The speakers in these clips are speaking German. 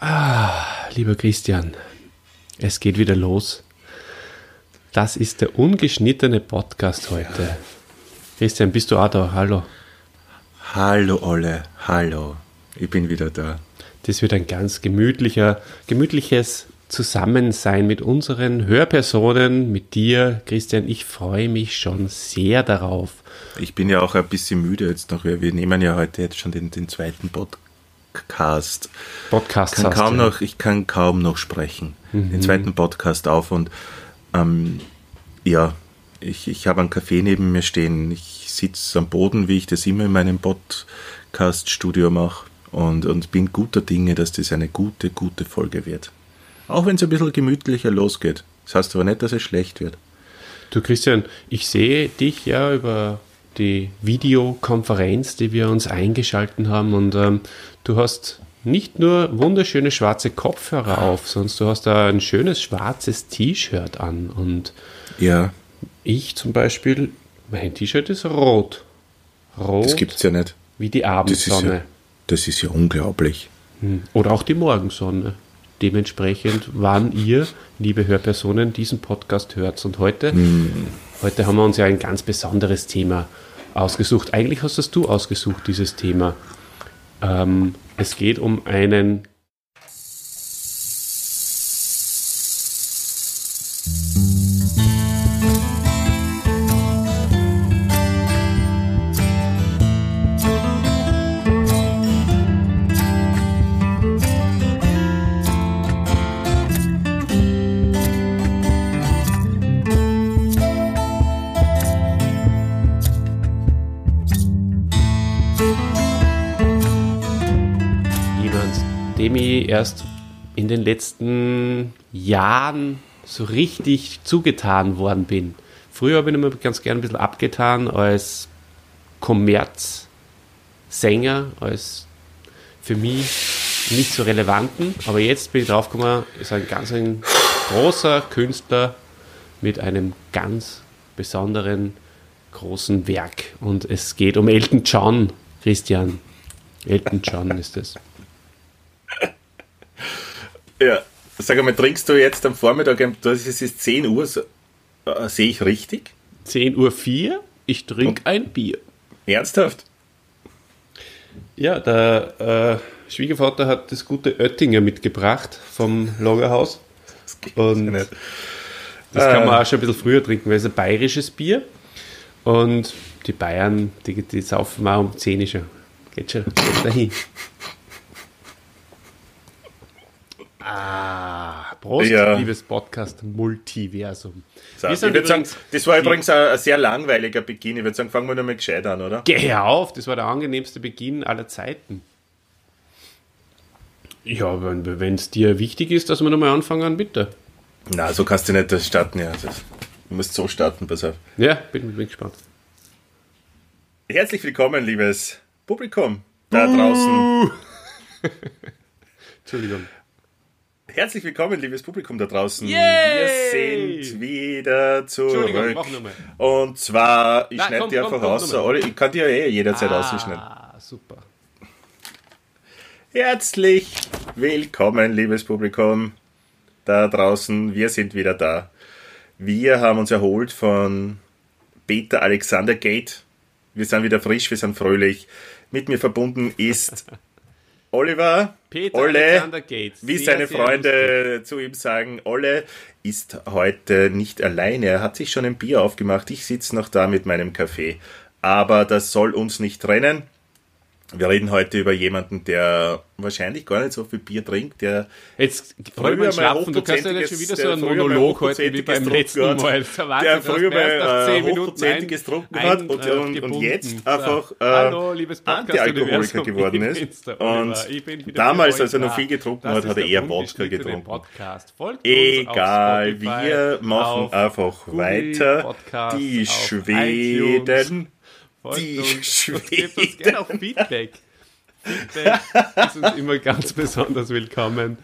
Ah, lieber Christian, es geht wieder los. Das ist der ungeschnittene Podcast heute. Christian, bist du auch da? Hallo. Hallo Olle, hallo. Ich bin wieder da. Das wird ein ganz gemütlicher, gemütliches Zusammensein mit unseren Hörpersonen, mit dir, Christian. Ich freue mich schon sehr darauf. Ich bin ja auch ein bisschen müde jetzt noch. Wir nehmen ja heute jetzt schon den, den zweiten Podcast. Podcast kann kaum du. noch, Ich kann kaum noch sprechen. Mhm. Den zweiten Podcast auf und ähm, ja, ich, ich habe einen Kaffee neben mir stehen. Ich sitze am Boden, wie ich das immer in meinem Podcast-Studio mache und, und bin guter Dinge, dass das eine gute, gute Folge wird. Auch wenn es ein bisschen gemütlicher losgeht. Das heißt aber nicht, dass es schlecht wird. Du Christian, ich sehe dich ja über die Videokonferenz, die wir uns eingeschalten haben und ähm, du hast nicht nur wunderschöne schwarze Kopfhörer auf, sondern du hast da ein schönes schwarzes T-Shirt an und ja. ich zum Beispiel, mein T-Shirt ist rot. Rot. Das gibt es ja nicht. Wie die Abendsonne. Das ist ja, das ist ja unglaublich. Hm. Oder auch die Morgensonne dementsprechend, wann ihr, liebe Hörpersonen, diesen Podcast hört. Und heute, mm. heute haben wir uns ja ein ganz besonderes Thema ausgesucht. Eigentlich hast das du ausgesucht, dieses Thema. Ähm, es geht um einen erst in den letzten Jahren so richtig zugetan worden bin. Früher bin ich mir ganz gern ein bisschen abgetan als Kommerzsänger, als für mich nicht so relevanten, aber jetzt bin ich draufgekommen, ist ein ganz ein großer Künstler mit einem ganz besonderen großen Werk und es geht um Elton John, Christian. Elton John ist es. Ja, sag mal, trinkst du jetzt am Vormittag, das ist 10 Uhr, äh, sehe ich richtig? 10 Uhr 4, ich trinke ein Bier. Ernsthaft? Ja, der äh, Schwiegervater hat das gute Oettinger mitgebracht vom Lagerhaus. Das geht Und nicht. Das kann man äh. auch schon ein bisschen früher trinken, weil es ein bayerisches Bier. Und die Bayern, die, die saufen auch um 10 Uhr schon. Geht schon, geht dahin. Ah, Prost, ja. liebes Podcast Multiversum. So, ich würde sagen, das war übrigens ein, ein, sehr langweiliger Beginn. Ich würde sagen, fangen wir nochmal gescheit an, oder? Geh auf, das war der angenehmste Beginn aller Zeiten. Ja, wenn es dir wichtig ist, dass wir nochmal anfangen, bitte. Na, so kannst du nicht das starten, ja. Das, du musst so starten, pass auf. Ja, bin, bin gespannt. Herzlich willkommen, liebes Publikum da draußen. Entschuldigung. Herzlich willkommen, liebes Publikum da draußen. Yay! Wir sind wieder zurück. Und zwar, ich schneide dir einfach raus. Oder ich kann dir ja eh jederzeit ah, ausschneiden. super. Herzlich willkommen, liebes Publikum da draußen. Wir sind wieder da. Wir haben uns erholt von Peter Alexander Gate. Wir sind wieder frisch, wir sind fröhlich. Mit mir verbunden ist Oliver, Peter Olle, wie seine Freunde lustig. zu ihm sagen, Olle ist heute nicht alleine. Er hat sich schon ein Bier aufgemacht. Ich sitze noch da mit meinem Kaffee. Aber das soll uns nicht trennen. Wir reden heute über jemanden, der wahrscheinlich gar nicht so viel Bier trinkt, der jetzt früher mal du kannst ja nicht schon wieder so einen Monolog heute wie beim letzten Mal. Der früher mal äh, hochprozentiges getrunken hat und, und, und, jetzt einfach äh, Hallo, Anti-Alkoholiker geworden ist. Und damals, als er noch viel getrunken hat, hat er eher Wodka getrunken. Egal, wir machen einfach weiter. Die Schweden die Schweden. Gebt uns gerne auch Feedback. Feedback ist uns immer ganz besonders willkommen.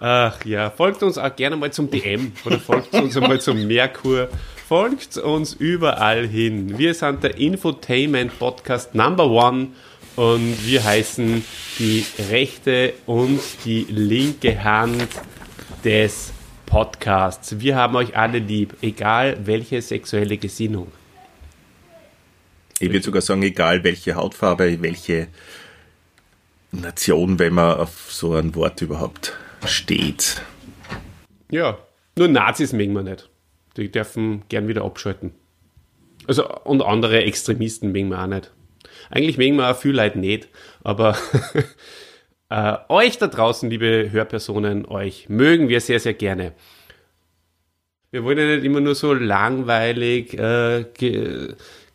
Ach ja, folgt uns auch gerne mal zum DM oder folgt uns einmal zum Merkur. Folgt uns überall hin. Wir sind der Infotainment Podcast Number One und wir heißen die rechte und die linke Hand des Podcasts. Wir haben euch alle lieb, egal welche sexuelle Gesinnung. Ich würde sogar sagen, egal welche Hautfarbe, welche Nation, wenn man auf so ein Wort überhaupt steht. Ja, nur Nazis mögen wir nicht. Die dürfen gern wieder abschalten. Also, und andere Extremisten mögen wir auch nicht. Eigentlich mögen wir auch viel Leute nicht, aber äh, euch da draußen, liebe Hörpersonen, euch mögen wir sehr, sehr gerne. Wir wollen ja nicht immer nur so langweilig, äh,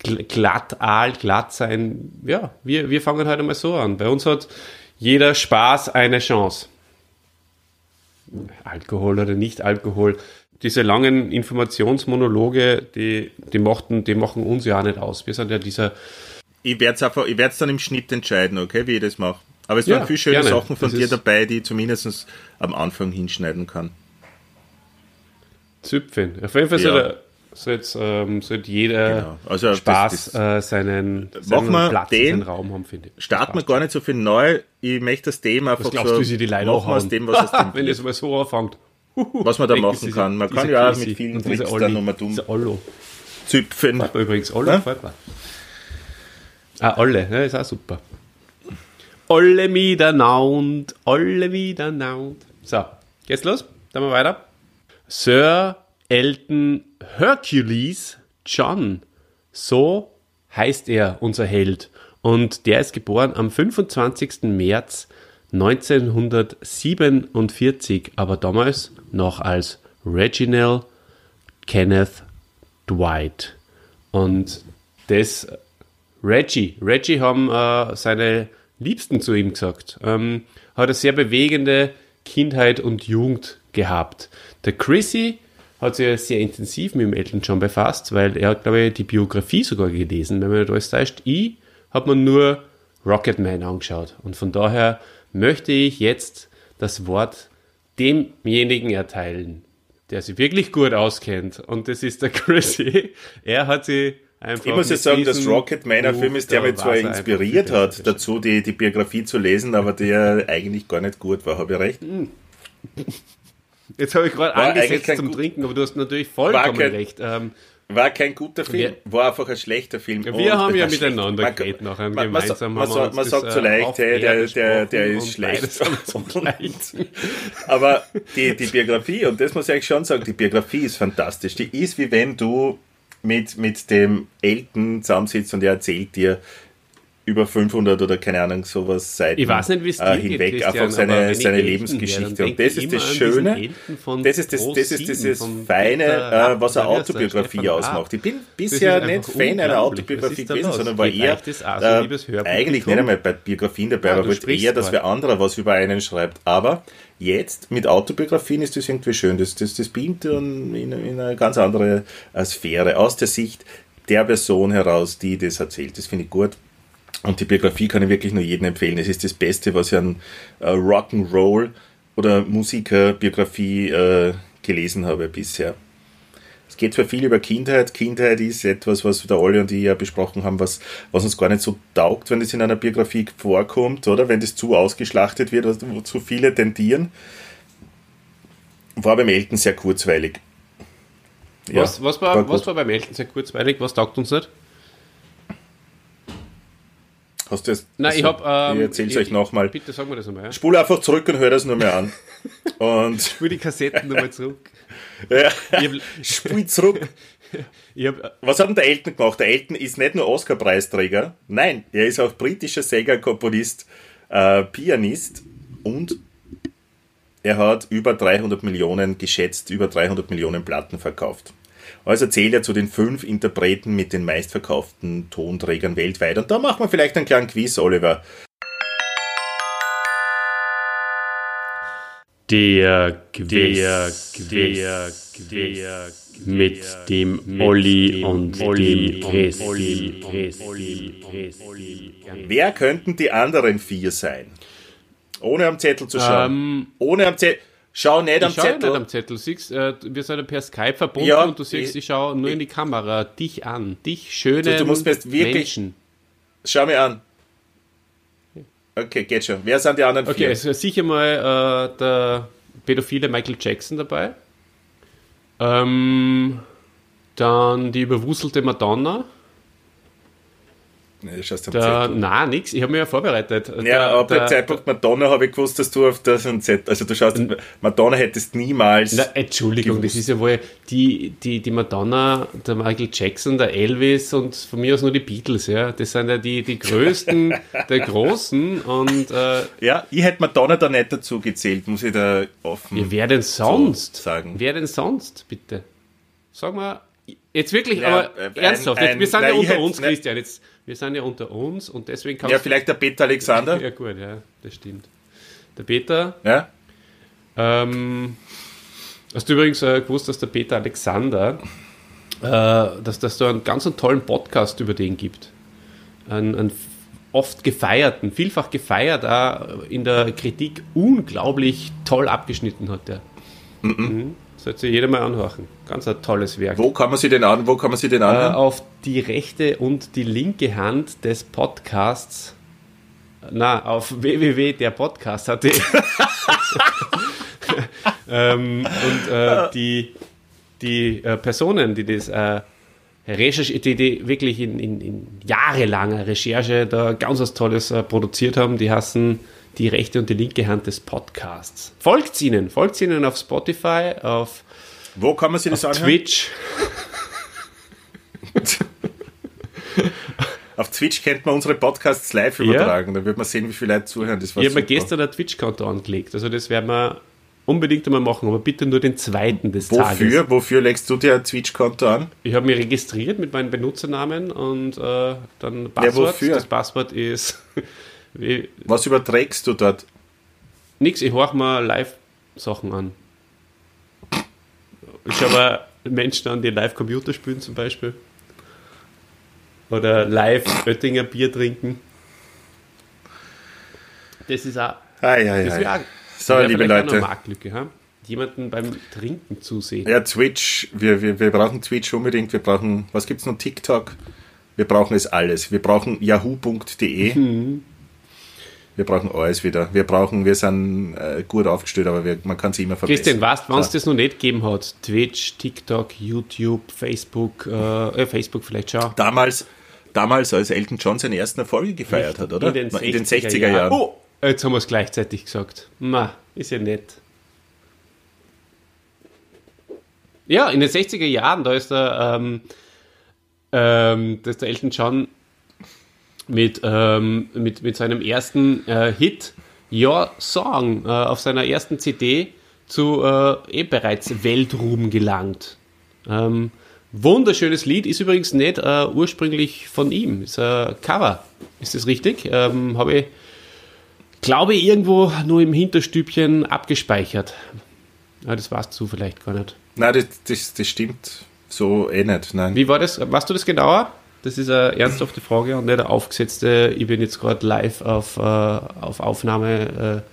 glatt, aal, glatt sein. Ja, wir, wir fangen halt einmal so an. Bei uns hat jeder Spaß eine Chance. Alkohol oder nicht Alkohol. Diese langen Informationsmonologe, die, die, mochten, die machen uns ja auch nicht aus. Wir sind ja dieser. Ich werde es dann im Schnitt entscheiden, okay, wie ich das mache. Aber es ja, waren viele schöne gerne. Sachen von das dir dabei, die ich zumindest am Anfang hinschneiden kann. Züpfen. Auf jeden Fall ja. soll, soll, jetzt, ähm, soll jeder genau. also Spaß das, das, äh, seinen, seinen Platz den, in seinen Raum haben, finde ich. Starten wir gar nicht so viel neu. Ich möchte das Thema einfach was glaubst so du, sie die Leute machen aus dem, was es denn Wenn es mal so anfängt. was man da machen kann. Man kann ja auch mit vielen Tricks dann nochmal Ollo. Züpfen. Übrigens Ollo, ja? fährt man. Ah, Olle, ne, ist auch super. Olle miteinander, alle miteinander. So, geht's los? Dann mal weiter. Sir Elton Hercules John. So heißt er, unser Held. Und der ist geboren am 25. März 1947, aber damals noch als Reginald Kenneth Dwight. Und das Reggie, Reggie haben äh, seine Liebsten zu ihm gesagt. Ähm, hat eine sehr bewegende Kindheit und Jugend gehabt. Der Chrissy hat sich sehr intensiv mit dem Elton John befasst, weil er hat, glaube ich, die Biografie sogar gelesen, wenn man nicht alles täuscht. Ich habe mir nur Rocketman angeschaut. Und von daher möchte ich jetzt das Wort demjenigen erteilen, der sich wirklich gut auskennt. Und das ist der Chrissy. Er hat sie einfach. Ich muss ja sagen, dass Rocketman ein Film ist, der mich zwar inspiriert hat, dazu die, die Biografie zu lesen, aber der eigentlich gar nicht gut war. Habe ich recht? Jetzt habe ich gerade angesetzt zum Trinken, aber du hast natürlich vollkommen kein, recht. Ähm, war kein guter Film, wir, war einfach ein schlechter Film. Wir haben ja miteinander geredet nach einem man, gemeinsamen man, man, man sagt so leicht, hey, der, der, der ist schlecht. aber die, die Biografie, und das muss ich eigentlich schon sagen, die Biografie ist fantastisch. Die ist wie wenn du mit, mit dem Elten zusammensitzt und er erzählt dir, über 500 oder keine Ahnung sowas Seiten ich weiß nicht, äh, hinweg geht, einfach seine, seine Lebensgeschichte. und das ist das Schöne das ist das, das ist dieses Feine äh, was eine Autobiografie ausmacht. Ich bin bisher nicht Fan einer Autobiografie gewesen sondern war eher äh, eigentlich nicht einmal bei Biografien dabei ja, aber wollte eher dass wer anderer was über einen schreibt. Aber jetzt mit Autobiografien ist das irgendwie schön. Das, das, das beamt in, in, in eine ganz andere äh, Sphäre. Aus der Sicht der Person heraus die das erzählt. Das finde ich gut und die Biografie kann ich wirklich nur jedem empfehlen. Es ist das Beste, was ich an äh, Rock'n'Roll oder Musikerbiografie äh, gelesen habe bisher. Es geht zwar viel über Kindheit. Kindheit ist etwas, was der Olli und ich ja besprochen haben, was, was uns gar nicht so taugt, wenn es in einer Biografie vorkommt, oder? Wenn das zu ausgeschlachtet wird, wozu viele tendieren. War beim Elten sehr kurzweilig. Ja, was, was, war, was war beim Elten sehr kurzweilig? Was taugt uns nicht? Hast du das? Nein, also, ich habe. Ähm, ich erzähl's ich, euch nochmal. Bitte sag mir das nochmal. Ja? Spul einfach zurück und hör das nur mehr an. Und Spul die Kassetten nochmal zurück. ja, spul zurück. Hab, äh, Was hat denn der Elton gemacht? Der Elton ist nicht nur Oscar-Preisträger, nein, er ist auch britischer Sänger, Komponist, äh, Pianist und er hat über 300 Millionen, geschätzt über 300 Millionen Platten verkauft. Also zählt er zu den fünf Interpreten mit den meistverkauften Tonträgern weltweit. Und da machen wir vielleicht einen kleinen Quiz, Oliver. Der Quiz, der Quiz, mit dem Olli und dem Christi. Wer könnten die anderen vier sein? Ohne am Zettel zu schauen. Um, Ohne am Zettel. Schau nicht ich am Zettel. nicht am Zettel. Siehst, äh, wir sind ja per Skype verbunden ja, und du siehst, ich, schaue nur ich, in die Kamera dich an. Dich schöne du, du musst mir jetzt wirklich, Menschen. Schau mir an. Okay, geht schon. Wer sind die anderen Okay, vier? es ist sicher mal äh, der pädophile Michael Jackson dabei. Ähm, dann die überwuselte Madonna. Nee, schaust du Zettel. na, nix, ich habe mich ja vorbereitet. Ja, der, ab dem der, Zeitpunkt Madonna habe ich gewusst, dass du auf das und Z, also du schaust, Madonna hättest niemals. Na, Entschuldigung, gewusst. das ist ja wohl die, die, die Madonna, der Michael Jackson, der Elvis und von mir aus nur die Beatles, ja. Das sind ja die, die größten der Großen und äh, ja, ich hätte Madonna da nicht dazu gezählt, muss ich da offen. ja, wer denn sonst? sagen. Wer denn sonst, bitte? Sag mal, jetzt wirklich, Ja, aber äh, ein- ernsthaft, jetzt, ein- wir sind nein, ja unter uns, Christian, jetzt, wir sind ja unter uns und deswegen kannst ja, vielleicht der Peter Alexander. Ja gut, ja, das stimmt. Der Peter, Ja? ähm, hast du übrigens äh, gewusst, dass der Peter Alexander, äh, dass das so einen ganz tollen Podcast über den gibt. Einen, einen oft gefeierten, vielfach gefeiert, auch in der Kritik unglaublich toll abgeschnitten hat der. Mhm. Sollte sich jeder mal anhören. Ganz ein tolles Werk. Wo kann man sich den an? Wo kann man sich den Äh, anhören? auf die rechte und die linke Hand des Podcasts. Na, auf www.derpodcast.at. ähm, und äh, die, die äh, Personen, die das äh, Recherche, die, die wirklich in, in, in jahrelanger Recherche da ganz was Tolles äh, produziert haben, die heißen die rechte und die linke Hand des Podcasts. Folgt ihnen, folgt ihnen auf Spotify, auf Wo kann man sich das anhören? Twitch. Auf Twitch könnte man unsere Podcasts live übertragen. Da wird man sehen, wie viele Leute zuhören. Das war Ich habe mir gestern ein Twitch-Konto angelegt. Also das werden wir unbedingt einmal machen, aber bitte nur den zweiten des Tages. Wofür? Wofür legst du dir ein Twitch-Konto an? Ich habe mich registriert mit meinem Benutzernamen und äh, dann Passwort. wofür? Das Passwort ist wie, Was überträgst du dort? nix. Ich horche mal Live-Sachen an. Ich schaue Menschen an, die live Computer spielen zum Beispiel. Oder live Oettinger Bier trinken. Das ist auch Ei, ei, Das ei. wäre So, liebe auch Leute. Marktlücke, ha? Jemanden beim Trinken zusehen. Ja, Twitch. Wir, wir, wir brauchen Twitch unbedingt. Wir brauchen, was gibt's noch? TikTok. Wir brauchen es alles. Wir brauchen yahoo.de. Mhm. Wir brauchen alles wieder. Wir brauchen, wir sind äh, gut aufgestellt, aber wir, man kann sie immer verbessern. Christian, weißt wenn es das noch nicht gegeben hat, Twitch, TikTok, YouTube, Facebook, äh, äh, Facebook vielleicht schon. Damals, damals, als Elton John seine ersten Erfolge gefeiert hat, oder? In den 60er, 60er Jahren. Oh, jetzt haben wir es gleichzeitig gesagt. Ma, ist ja nett. Ja, in den 60er Jahren, da ist der, ähm, ähm, da ist der Elton John mit, ähm, mit, mit seinem ersten äh, Hit Your Song äh, auf seiner ersten CD zu äh, eh bereits Weltruhm gelangt. Ähm, wunderschönes Lied, ist übrigens nicht äh, ursprünglich von ihm, ist ein Cover. Ist das richtig? Ähm, Habe ich, glaube ich, irgendwo nur im Hinterstübchen abgespeichert. Ja, das warst du vielleicht gar nicht. Nein, das, das, das stimmt so eh nicht. Nein. Wie war das? Weißt du das genauer? Das ist eine ernsthafte Frage und nicht eine aufgesetzte, ich bin jetzt gerade live auf, äh, auf Aufnahme.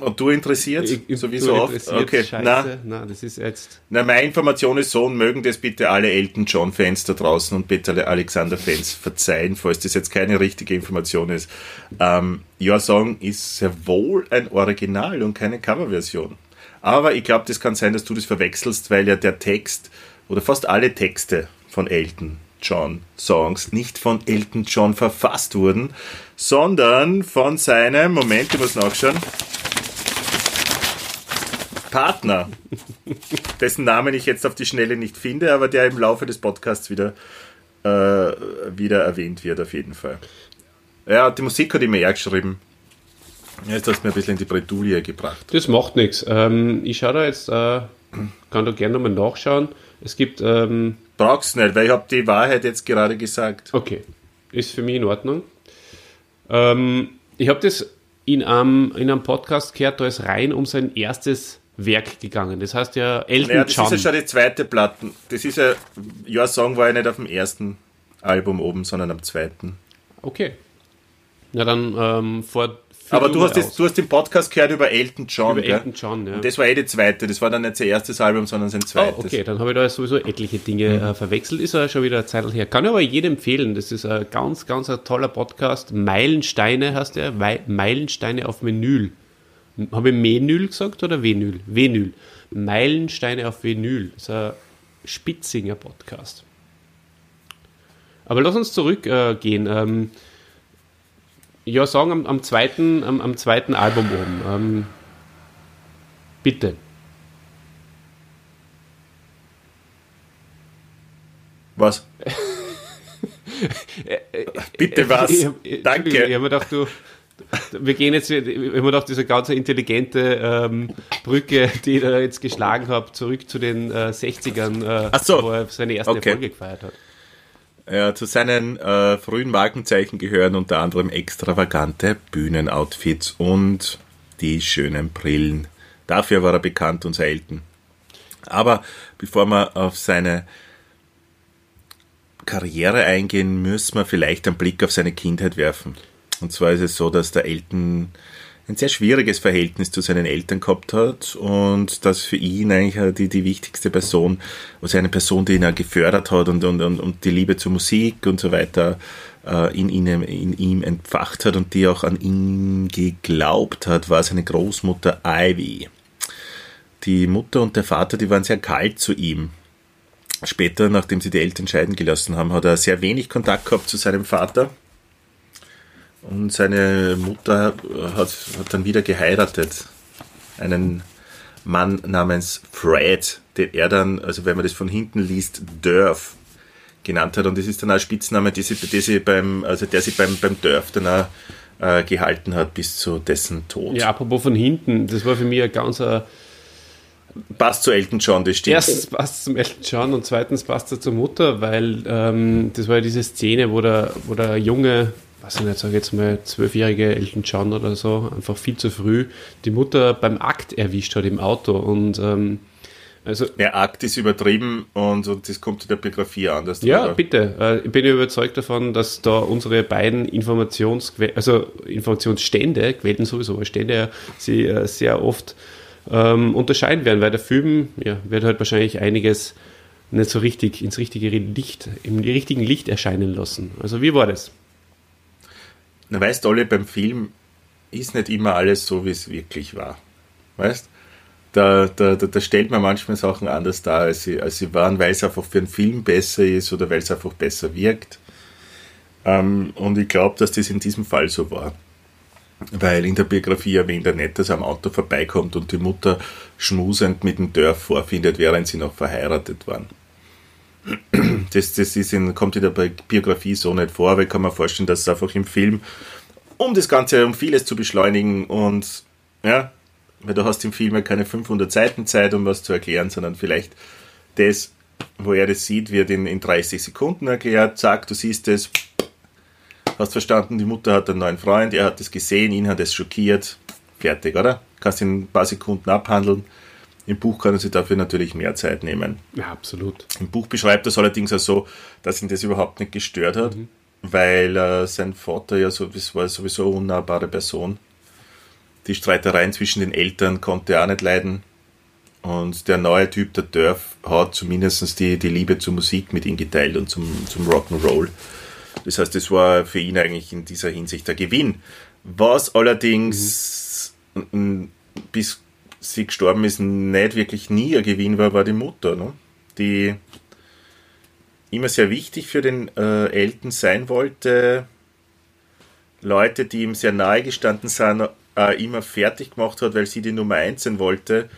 Und du interessiert? Äh, so wie du interessiert, Okay, Scheiße. na, Na, das ist jetzt. na, meine Information ist so und mögen das bitte alle Elton John-Fans da draußen und bitte alle Alexander-Fans verzeihen, falls das jetzt keine richtige Information ist. Ähm, Your Song ist sehr wohl ein Original und keine Coverversion. Aber ich glaube, das kann sein, dass du das verwechselst, weil ja der Text oder fast alle Texte von Elton John Songs nicht von Elton John verfasst wurden, sondern von seinem, Moment, ich muss nachschauen, Partner, dessen Namen ich jetzt auf die Schnelle nicht finde, aber der im Laufe des Podcasts wieder, äh, wieder erwähnt wird, auf jeden Fall. Ja, die Musik hat ihm eher geschrieben. Jetzt hast du mir ein bisschen in die Bredouille gebracht. Das macht nichts. Ähm, ich schaue da jetzt, äh, kann da gerne nochmal nachschauen. Es gibt, ähm, Brauchst nicht, weil ich habe die Wahrheit jetzt gerade gesagt. okay, ist für mich in Ordnung. Ähm, ich habe das in einem, in einem Podcast gehört, da ist rein um sein erstes Werk gegangen. Das heißt ja Elton Ja, das John. ist ja schon die zweite Platte. Das ist ja, Your Song war ja nicht auf dem ersten Album oben, sondern am zweiten. Okay. Na dann, ähm, vor Aber du hast, das, du hast den Podcast gehört über Elton John, Über gell? Elton John, ja. Und das war eh die zweite. Das war dann nicht sein erstes Album, sondern sein zweites. Oh, okay, dann habe ich da sowieso etliche Dinge Mhm. äh, verwechselt. Ist ja schon wieder eine Zeit her. Kann ich aber jedem empfehlen. Das ist ein ganz, ganz ein toller Podcast. Meilensteine heißt der. Meilensteine auf Vinyl. Habe ich Menül gesagt oder Vinyl? Vinyl. Meilensteine auf Vinyl. Das ist ein Spitzinger Podcast. Aber lass uns zurückgehen. Äh, ähm, ja, sagen am, am, zweiten, am, am zweiten Album oben. Ähm, bitte. Was? Bitte was? Ich, ich, Danke. Ich habe mir gedacht, du, wir gehen jetzt, ich habe mir gedacht, diese ganz intelligente ähm, Brücke, die ich da jetzt geschlagen habe, zurück zu den äh, 60ern, äh, so. wo er seine erste Okay. Erfolge gefeiert hat. Ja, zu seinen äh, frühen Markenzeichen gehören unter anderem extravagante Bühnenoutfits und die schönen Brillen. Dafür war er bekannt, unser Elton. Aber bevor wir auf seine Karriere eingehen, müssen wir vielleicht einen Blick auf seine Kindheit werfen. Und zwar ist es so, dass der Elton ein sehr schwieriges Verhältnis zu seinen Eltern gehabt hat und dass für ihn eigentlich die, die wichtigste Person, also eine Person, die ihn auch gefördert hat und, und, und, die Liebe zur Musik und so weiter äh, in, ihm, in ihm entfacht hat und die auch an ihn geglaubt hat, war seine Großmutter Ivy. Die Mutter und der Vater, die waren sehr kalt zu ihm. Später, nachdem sie die Eltern scheiden gelassen haben, hat er sehr wenig Kontakt gehabt zu seinem Vater. Und seine Mutter hat, hat dann wieder geheiratet. Einen Mann namens Fred, den er dann, also wenn man das von hinten liest, Durf genannt hat. Und das ist dann auch ein Spitzname, die sie, die sie beim, also der sie beim, beim Durf dann auch äh, gehalten hat bis zu dessen Tod. Ja, apropos von hinten, das war für mich ein ganz äh, Passt zu Elton John, das stimmt. Erstens passt zum Elton John und zweitens passt er zur Mutter, weil ähm, das war ja diese Szene, wo der, wo der junge, was ich nicht, sage jetzt mal zwölfjährige Elton John oder so, einfach viel zu früh die Mutter beim Akt erwischt hat im Auto und ähm, also Der Akt ist übertrieben und, und das kommt in der Biografie an. Dass ja, du- bitte. Äh, Ich bin überzeugt davon, dass da unsere beiden Informationsquellen, also Informationsstände, Quellen sowieso, aber Stände ja, sie äh, sehr oft ähm, unterscheiden werden, weil der Film ja, wird halt wahrscheinlich einiges nicht so richtig ins richtige Licht, im richtigen Licht erscheinen lassen. Also wie war das? Na, weißt du, alle beim Film ist nicht immer alles so, wie es wirklich war. Weißt da, da, da, da stellt man manchmal Sachen anders dar, als sie, als sie waren, weil es einfach für einen Film besser ist oder weil es einfach besser wirkt. Ähm, und ich glaube, dass das in diesem Fall so war. Weil in der Biografie erwähnt er nicht, dass er am Auto vorbeikommt und die Mutter schmusend mit dem Dörf vorfindet, während sie noch verheiratet waren. Das, das ist in, kommt in der Biografie so nicht vor, aber ich kann mir vorstellen, dass es einfach im Film, um das Ganze, um vieles zu beschleunigen und ja, weil du hast im Film ja keine 500 Seiten Zeit, um was zu erklären, sondern vielleicht das, wo er das sieht, wird in, in 30 Sekunden erklärt, zack, du siehst es, hast verstanden, die Mutter hat einen neuen Freund, er hat es gesehen, ihn hat es schockiert, fertig, oder? Kannst in ein paar Sekunden abhandeln. Im Buch können sie dafür natürlich mehr Zeit nehmen. Ja, absolut. Im Buch beschreibt er es allerdings auch so, dass ihn das überhaupt nicht gestört hat, weil äh, sein Vater ja so, das war sowieso eine unnahbare Person. Die Streitereien zwischen den Eltern konnte er auch nicht leiden. Und der neue Typ, der Dörf, hat zumindest die, die Liebe zur Musik mit ihm geteilt und zum, zum Rock'n'Roll. Das heißt, es war für ihn eigentlich in dieser Hinsicht der Gewinn. Was allerdings m, bis sie gestorben ist, nicht wirklich nie ein Gewinn war, war die Mutter, ne? die immer sehr wichtig für den äh, Eltern sein wollte. Leute, die ihm sehr nahe gestanden sind, äh, immer fertig gemacht hat, weil sie die Nummer 1 sein wollte,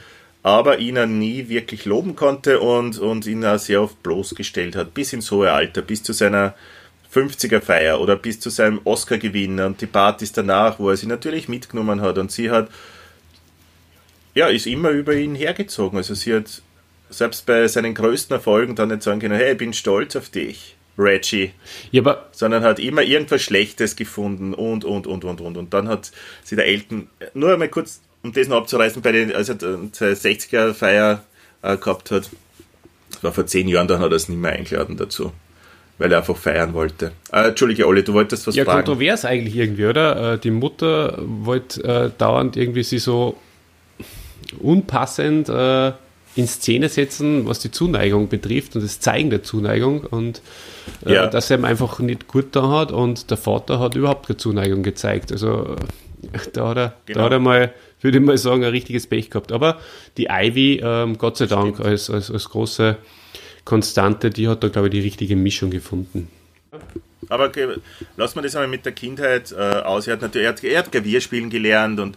aber ihn nie wirklich loben konnte und, und ihn auch sehr oft bloßgestellt hat, bis ins hohe Alter, bis zu seiner 50er-Feier oder bis zu seinem Oscar-Gewinn und die Partys danach, wo er sie natürlich mitgenommen hat und sie hat, ja, ist immer über ihn hergezogen. Also sie hat selbst bei seinen größten Erfolgen dann nicht sagen können, hey, ich bin stolz auf dich, Reggie, Ja, aber sondern hat immer irgendwas Schlechtes gefunden und, und, und, und, und. Und dann hat sie der Eltern, nur einmal kurz, um das noch abzureißen, bei den, als er seine 60er-Feier äh, gehabt hat, war vor zehn Jahren, dann hat er es nicht mehr eingeladen dazu. weil er einfach feiern wollte. Äh, Entschuldige, Olli, du wolltest was ja, fragen. Ja, kontrovers eigentlich irgendwie, oder? Äh, die Mutter wollte äh, dauernd irgendwie sie so unpassend äh, in Szene setzen, was die Zuneigung betrifft und das Zeigen der Zuneigung und äh, ja. dass er ihm einfach nicht gut da hat und der Vater hat überhaupt keine Zuneigung gezeigt. Also da hat er, genau. da hat er mal, würde ich mal sagen, ein richtiges Pech gehabt. Aber die Ivy, ähm, Gott sei Dank, als, als, als große Konstante, die hat da, glaube ich, die richtige Mischung gefunden. Aber okay, lass mal das einmal mit der Kindheit äh, aus. Er hat, natürlich, er hat, er hat Klavier spielen gelernt und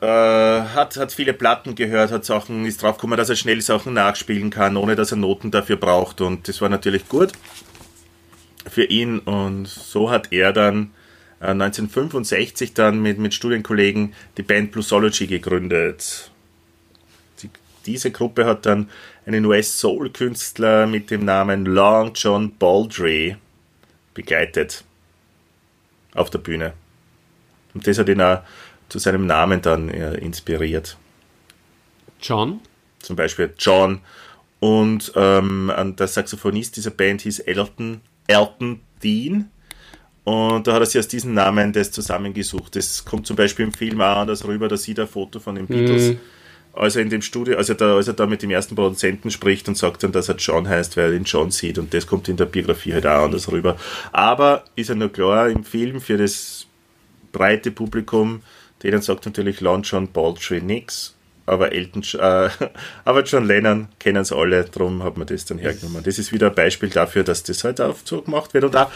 äh, hat, hat viele Platten gehört, hat Sachen, ist drauf gekommen, dass er schnell Sachen nachspielen kann, ohne dass er Noten dafür braucht. Und das war natürlich gut für ihn. Und so hat er dann äh, 1965 dann mit, mit Studienkollegen die Band Bluesology gegründet. Die, diese Gruppe hat dann einen US-Soul-Künstler mit dem Namen Long John Baldry begleitet auf der Bühne. Und das hat ihn auch zu seinem Namen dann äh, inspiriert. John? Zum Beispiel John. Und ähm, der Saxophonist dieser Band hieß Elton, Elton Dean. Und da hat er sich aus diesem Namen das zusammengesucht. Das kommt zum Beispiel im Film auch anders rüber, da sieht er ein Foto von den Beatles. Mm. Als er in dem Studio, als er, da, als er da mit dem ersten Produzenten spricht und sagt dann, dass er John heißt, weil er ihn John sieht und das kommt in der Biografie halt auch anders rüber. Aber ist ja nur klar, im Film für das breite Publikum Denen sagt natürlich Lon John Baldry nichts, aber Elton, äh, aber John Lennon kennen es alle, darum hat man das dann hergenommen. Das ist wieder ein Beispiel dafür, dass das halt auch so gemacht wird und auch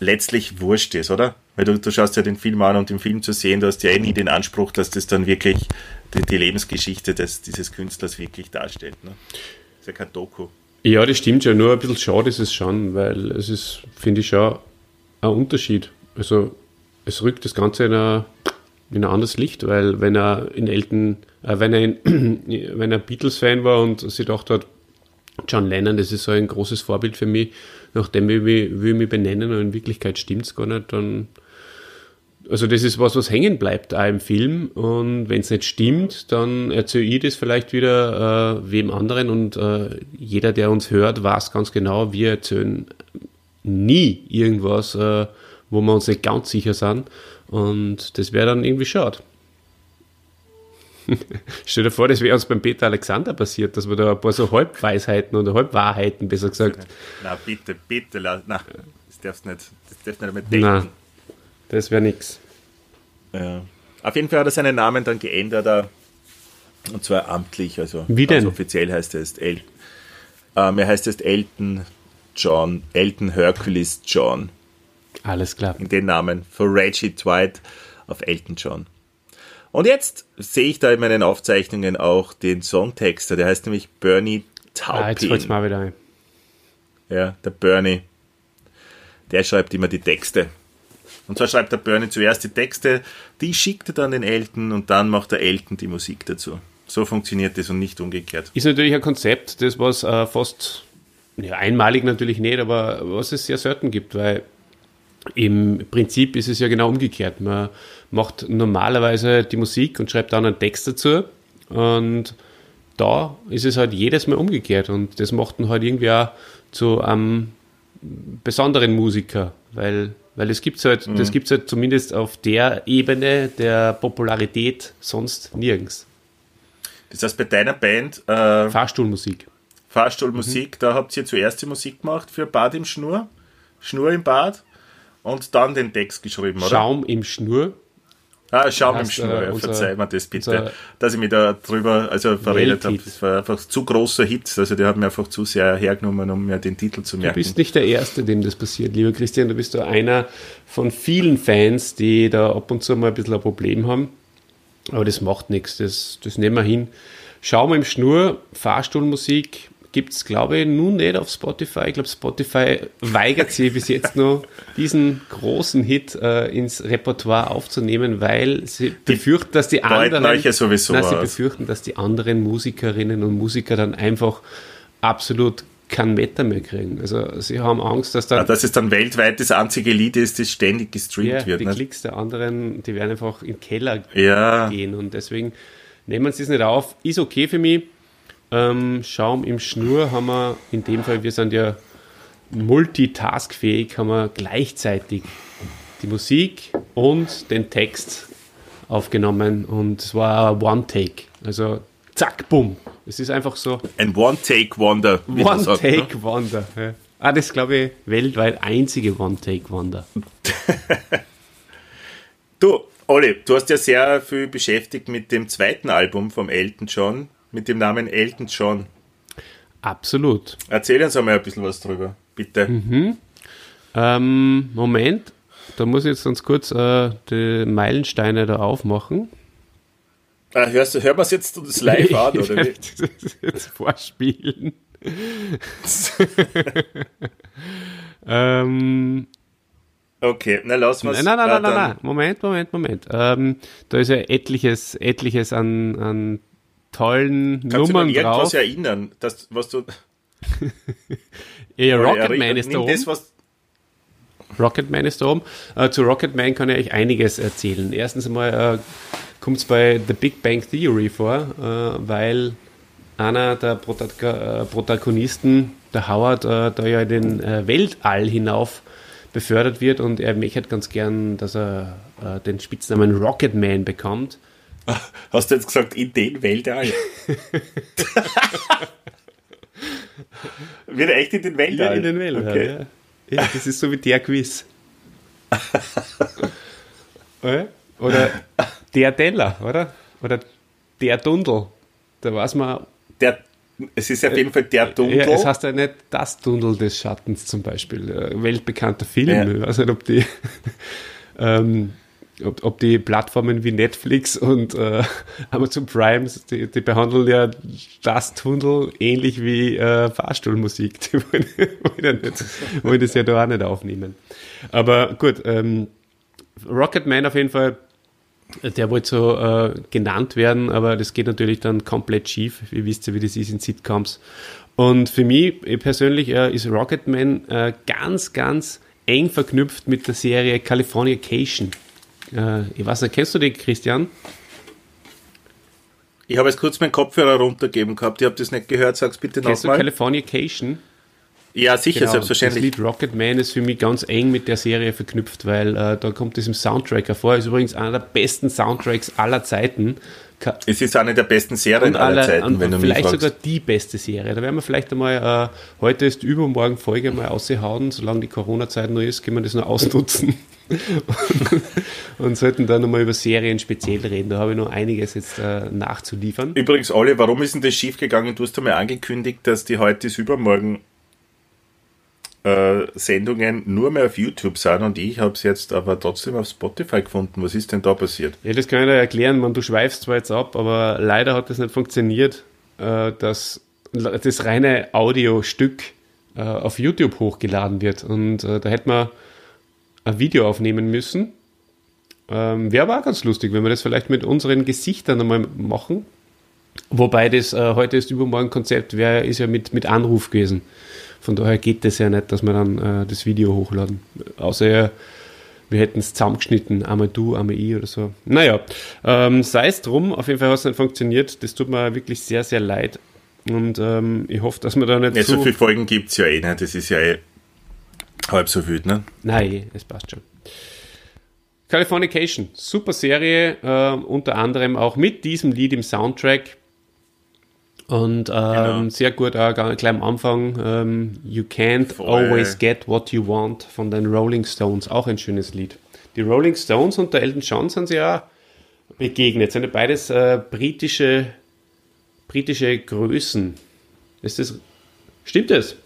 letztlich wurscht ist, oder? Weil du, du schaust ja den Film an und im Film zu sehen, du hast ja eh nie den Anspruch, dass das dann wirklich die, die Lebensgeschichte des, dieses Künstlers wirklich darstellt. Ne? Das ist ja kein Doku. Ja, das stimmt ja. Nur ein bisschen schade ist es schon, weil es ist, finde ich, schon ein Unterschied. Also es rückt das Ganze in eine in ein anderes Licht, weil wenn er in Elton, äh, wenn er in, wenn er Beatles-Fan war und sich gedacht hat, John Lennon, das ist so ein großes Vorbild für mich, nachdem wir mich, wir mich benennen und in Wirklichkeit stimmt es gar nicht, dann also das ist was, was hängen bleibt auch im Film und wenn es nicht stimmt, dann erzähle ich das vielleicht wieder äh, wem anderen und äh, jeder, der uns hört, weiß ganz genau, wir erzählen nie irgendwas, äh, wo wir uns nicht ganz sicher sind und das wäre dann irgendwie schade. Stell dir vor, das wäre uns beim Peter Alexander passiert, dass wir da ein paar so Halbweisheiten oder Halbwahrheiten, besser gesagt. Na bitte, bitte, na, das darfst du nicht, das darfst nicht mehr denken. Nein, das wäre nix. Ja. Auf jeden Fall hat er seinen Namen dann geändert, und zwar amtlich, also Wie denn? Also offiziell heißt er jetzt El ähm, er heißt jetzt Elton John, Elton Hercules John. Alles klar. Den Namen für Reggie Dwight auf Elton John. Und jetzt sehe ich da in meinen Aufzeichnungen auch den Songtexter, der heißt nämlich Bernie Taupin. Ah, jetzt fällt's mal wieder ein. Ja, der Bernie. Der schreibt immer die Texte. Und zwar schreibt der Bernie zuerst die Texte, die schickt er dann den Elton und dann macht der Elton die Musik dazu. So funktioniert das und nicht umgekehrt. Ist natürlich ein Konzept, das was äh, fast ja, einmalig natürlich nicht, aber was es sehr selten gibt, weil im Prinzip ist es ja genau umgekehrt. Man macht normalerweise die Musik und schreibt dann einen Text dazu. Und da ist es halt jedes Mal umgekehrt. Und das macht ihn halt irgendwie auch zu einem besonderen Musiker, weil, weil es gibt halt, mhm. das gibt es halt zumindest auf der Ebene der Popularität sonst nirgends. Das heißt, bei deiner Band äh, Fahrstuhlmusik. Fahrstuhlmusik, mhm. da habt ihr zuerst die Musik gemacht für Bad im Schnur, Schnur im Bad und dann den Text geschrieben, oder? Schaum im Schnur. Ah, Schaum im Schnur, äh, verzeih mir das bitte, dass ich mich da drüber also verredet habe. Das war einfach zu großer Hit, also die haben mir einfach zu sehr hergenommen, um mir den Titel zu merken. Du bist nicht der Erste, dem das passiert, lieber Christian, du bist da einer von vielen Fans, die da ab und zu mal ein bisschen ein Problem haben, aber das macht nichts, das, das nehmen wir hin. Schaum im Schnur, Fahrstuhlmusik, gibt es, glaube ich, nun nicht auf Spotify. Ich glaube, Spotify weigert sich bis jetzt noch, diesen großen Hit äh, ins Repertoire aufzunehmen, weil sie befürchten, dass die anderen. Ja sowieso na, sie befürchten, dass die anderen Musikerinnen und Musiker dann einfach absolut kein Meter mehr kriegen. Also sie haben Angst, dass dann... Ja, dass es dann weltweit das einzige Lied ist, das ständig gestreamt ja, wird. die ne? Klicks der anderen, die werden einfach in den Keller ja. gehen und deswegen nehmen sie es nicht auf. Ist okay für mich. Ähm, Schaum im Schnur haben wir in dem Fall, wir sind ja multitaskfähig haben wir gleichzeitig die Musik und den Text aufgenommen und es war One-Take. Also zack, bumm. Es ist einfach so. Ein One-Take-Wonder. One-Take-Wonder. Ne? Ja. Ah, das glaube ich, weltweit einzige One-Take-Wonder. du, Olli, du hast ja sehr viel beschäftigt mit dem zweiten Album vom Elton John, mit dem Namen Elton John. Absolut. Erzähl uns einmal ein bisschen was drüber, bitte. Mhm. Ähm, Moment, da muss ich jetzt ganz kurz äh, die Meilensteine da aufmachen. Ah, hörst du, hören wir es jetzt das live an, oder wie? jetzt vorspielen. ähm, okay, na lass mal. Nein, nein, nein, nein, nein, nein, Moment, Moment, Moment. Ähm, da ist ja etliches, etliches an, an tollen Kannst Nummern du dich drauf. irgendwas erinnern, dass, was du... ja, Rocketman ist da oben. Das, was Rocketman ist da oben. Äh, zu Rocketman kann ich euch einiges erzählen. Erstens einmal äh, kommt es bei The Big Bang Theory vor, äh, weil einer der Protag äh, Protagonisten, der Howard, äh, da ja in den äh, Weltall hinauf befördert wird und er möchte ganz gern, dass er den Spitznamen Rocketman bekommt. Hast du jetzt gesagt, in den Weltall? Wird echt in den Weltall? Ja, in den Weltall, okay. ja. Das ist so wie der Quiz. oder der Teller, oder? Oder der Dundel. Da weiß man. Der, es ist auf jeden Fall der Dundel. Ja, es heißt ja nicht das Dundel des Schattens zum Beispiel. Weltbekannter Film. Ja. Ich weiß nicht, ob die. ähm, ob, ob, die Plattformen wie Netflix und äh, Amazon Prime, die, die, behandeln ja das Tunnel ähnlich wie äh, Fahrstuhlmusik. Die wollen, wollen, nicht, wollen das ja da auch nicht aufnehmen. Aber gut, ähm, Rocketman auf jeden Fall, der wollte so äh, genannt werden, aber das geht natürlich dann komplett schief. Ihr wisst ja, wie das ist in Sitcoms. Und für mich persönlich äh, ist Rocketman äh, ganz, ganz eng verknüpft mit der Serie Californication. Äh, ich weiß nicht, kennst du die, Christian? Ich habe jetzt kurz meinen Kopfhörer runtergegeben gehabt, ich habe das nicht gehört, sag's bitte nochmal. Kennst du Californication? Ja, sicher, genau, selbstverständlich. Das Lied Rocket Man ist für mich ganz eng mit der Serie verknüpft, weil äh, da kommt es im Soundtrack hervor. Ist übrigens einer der besten Soundtracks aller Zeiten. Es ist eine der besten Serien aller, aller Zeiten, wenn du mich Vielleicht sogar die beste Serie. Da werden wir vielleicht einmal, äh, heute ist übermorgen Folge mal aushauen, solange die Corona-Zeit noch ist, können wir das noch ausnutzen. und, sollten dann nochmal über Serien speziell reden. Da habe ich noch einiges jetzt äh, nachzuliefern. Übrigens, Olli, warum ist denn das schiefgegangen? Du hast einmal angekündigt, dass die heute ist übermorgen äh, Sendungen nur mehr auf YouTube sind und ich habe es jetzt aber trotzdem auf Spotify gefunden. Was ist denn da passiert? Ja, das kann ich dir erklären. Man, du schweifst zwar jetzt ab, aber leider hat das nicht funktioniert, äh, dass das reine Audiostück äh, auf YouTube hochgeladen wird. Und da hätte man ein Video aufnehmen müssen. Ähm, Wäre aber auch ganz lustig, wenn wir das vielleicht mit unseren Gesichtern einmal machen. Wobei das äh, heute ist übermorgen Konzept, wär, ist ja mit, mit Anruf gewesen. Von daher geht das ja nicht, dass wir dann äh, das Video hochladen. Außer wir hätten es zusammengeschnitten, einmal du, einmal ich oder so. Naja, ähm, sei es drum, auf jeden Fall hat es nicht funktioniert. Das tut mir wirklich sehr, sehr leid. Und ähm, ich hoffe, dass wir da nicht ja, so... viele Folgen gibt es ja eh nicht. Das ist ja eh halb so wild, ne? Nein, es passt schon. Californication, super Serie, äh, unter anderem auch mit diesem Lied im Soundtrack. Und ähm, genau. sehr gut, auch gleich am Anfang, ähm, You Can't Voll. Always Get What You Want von den Rolling Stones, auch ein schönes Lied. Die Rolling Stones und der Elton John sind sie ja begegnet, sind ja beides äh, britische, britische Größen. Ist das, stimmt das?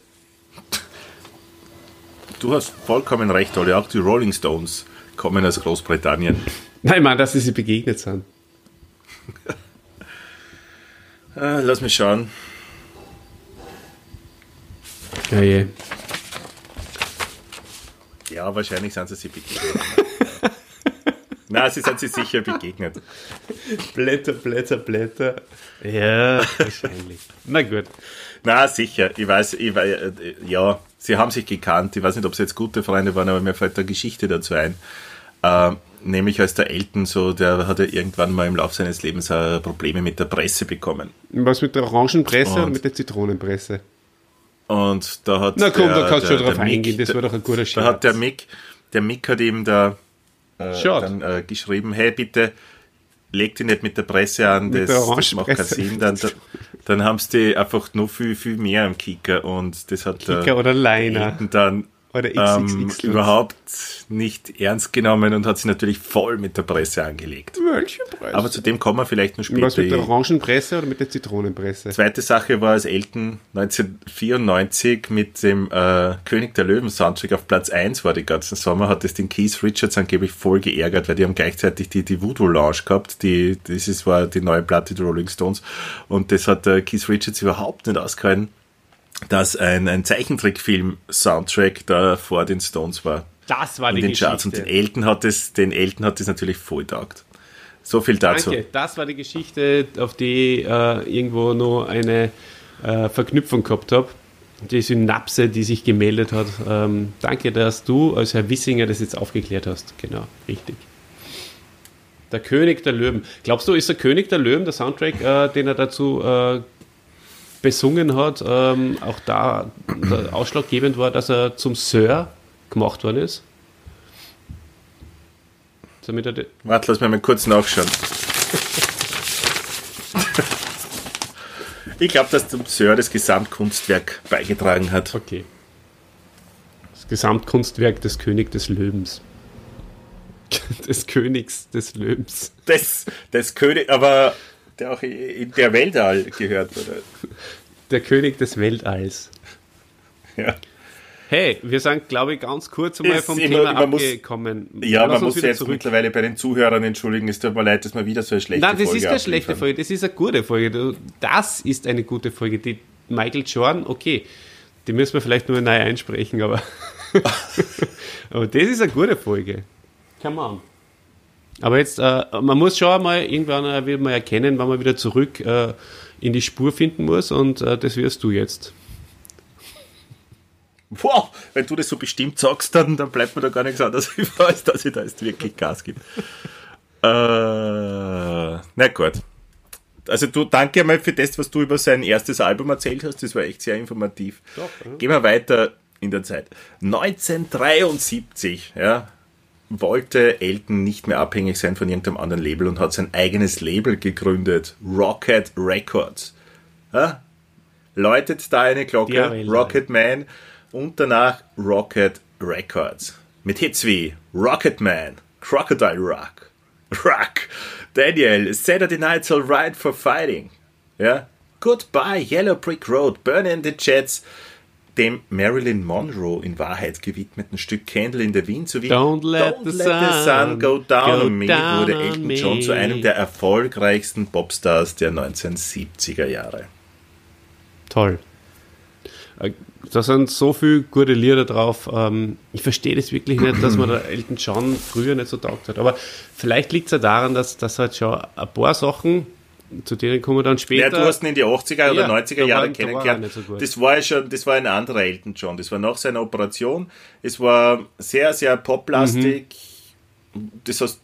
Du hast vollkommen recht, Olli, auch die Rolling Stones kommen aus Großbritannien. Nein, Mann, dass sie sich begegnet sind. Äh, lass mich schauen. Ja, je. Ja, wahrscheinlich sind sie sich begegnet. Na, sie sind sich sicher begegnet. Blätter, Blätter, Blätter. Ja, wahrscheinlich. Na gut. Na, sicher. Ich weiß, ich weiß, äh, ja, sie haben sich gekannt. Ich weiß nicht, ob sie jetzt gute Freunde waren, aber mir fällt eine Geschichte dazu ein. Ähm, nämlich als der Elton so, der hatte irgendwann mal im Laufe seines Lebens Probleme mit der Presse bekommen. Was mit der Orangenpresse und, oder mit der Zitronenpresse? Und da hat Na komm, der, da kannst du schon drauf Mick- eingehen, das war doch ein guter Scherz. Da hat der Mick, der Mick hat ihm da äh, dann äh, geschrieben, hey bitte leg dich nicht mit der Presse an, das, das macht keinen. Sinn. Dann, dann, dann haben sie die einfach noch viel, viel mehr am Kicker und das hat Kicker oder Liner. Elton dann Oder ähm, XXX. überhaupt nicht ernst genommen und hat sich natürlich voll mit der Presse angelegt. Welche Presse? Aber zu dem kommen wir vielleicht noch später. Was mit der Orangenpresse oder mit der Zitronenpresse? Zweite Sache war, als Elton 1994 mit dem äh, König der Löwen Soundtrack auf Platz 1 war den ganzen Sommer, hat es den Keith Richards angeblich voll geärgert, weil die haben gleichzeitig die, die Voodoo Lounge gehabt, die, das ist, war die neue Platte der Rolling Stones und das hat äh, Keith Richards überhaupt nicht ausgehalten, dass ein, ein Zeichentrickfilm-Soundtrack da vor den Stones war Das war in die den Geschichte. Charts und den Elton hat es, den Elton hat das natürlich voll taugt. So viel dazu. Danke, das war die Geschichte, auf die ich äh, irgendwo noch eine äh, Verknüpfung gehabt habe. Die Synapse, die sich gemeldet hat. Ähm, danke, dass du als Herr Wissinger das jetzt aufgeklärt hast. Genau, richtig. Der König der Löwen. Glaubst du, ist der König der Löwen der Soundtrack, äh, den er dazu äh, besungen hat, ähm, auch da ausschlaggebend war, dass er zum Sir gemacht worden ist? Damit er Warte, lass mich mal kurz nachschauen. ich glaube, dass der Sir das Gesamtkunstwerk beigetragen hat. Okay. Das Gesamtkunstwerk des König des Löwens. Des Königs des Löwens. Das, das König, aber der auch in der Weltall gehört wurde. Der König des Weltalls. Ja, Hey, wir sind, glaube ich, ganz kurz Ist vom immer- Thema man muss- abgekommen. ja Lass man muss jetzt zurück. mittlerweile bei den Zuhörern entschuldigen. Es tut mir leid, dass wir wieder so eine schlechte Nein, das Folge ist keine schlechte. Folge, das ist eine gute Folge. Das ist eine gute Folge. Die Michael Jordan, okay, die müssen wir vielleicht nur neu einsprechen, aber, aber das ist eine gute Folge. Come on. Aber jetzt, äh, man muss schon einmal irgendwann äh, wird man erkennen, wann man wieder zurück äh, in die Spur finden muss und äh, das wirst du jetzt. Wow, wenn du das so bestimmt sagst, dann, dann bleibt mir da gar nichts anderes über, als dass ich da jetzt wirklich Gas gebe. äh, na gut. Also du, danke einmal für das, was du über sein erstes Album erzählt hast. Das war echt sehr informativ. Doch, ja. Gehen wir weiter in der Zeit. 1973, ja, wollte Elton nicht mehr abhängig sein von irgendeinem anderen Label und hat sein eigenes Label gegründet. Rocket Records. Ja? Läutet da eine Glocke. Rocket Man und danach Rocket Records. Mit Hits wie Rocket Man, Crocodile Rock, Rock, Daniel, Saturday Night's Alright for Fighting. Ja? Goodbye, Yellow Brick Road, Burning the Jets, dem Marilyn Monroe in Wahrheit gewidmeten Stück Candle in the Wind sowie Don't let the sun Go Down go on Me down wurde on Elton. John zu einem der erfolgreichsten Popstars der 1970er Jahre. Toll. Äh, Da sind so viele gute Lieder drauf. Ähm, Ich verstehe das wirklich nicht, dass man der Elton John früher nicht so taugt hat. Aber vielleicht liegt es ja daran, dass, dass halt schon ein paar Sachen, zu denen kommen wir dann später. Ja, du hast ihn in die 80er oder Ja, 90er da Jahre er kennengelernt. so das war ja schon, das war ein anderer Elton John. Das war nach seiner Operation. Es war sehr, sehr poplastig. Mhm. Das hast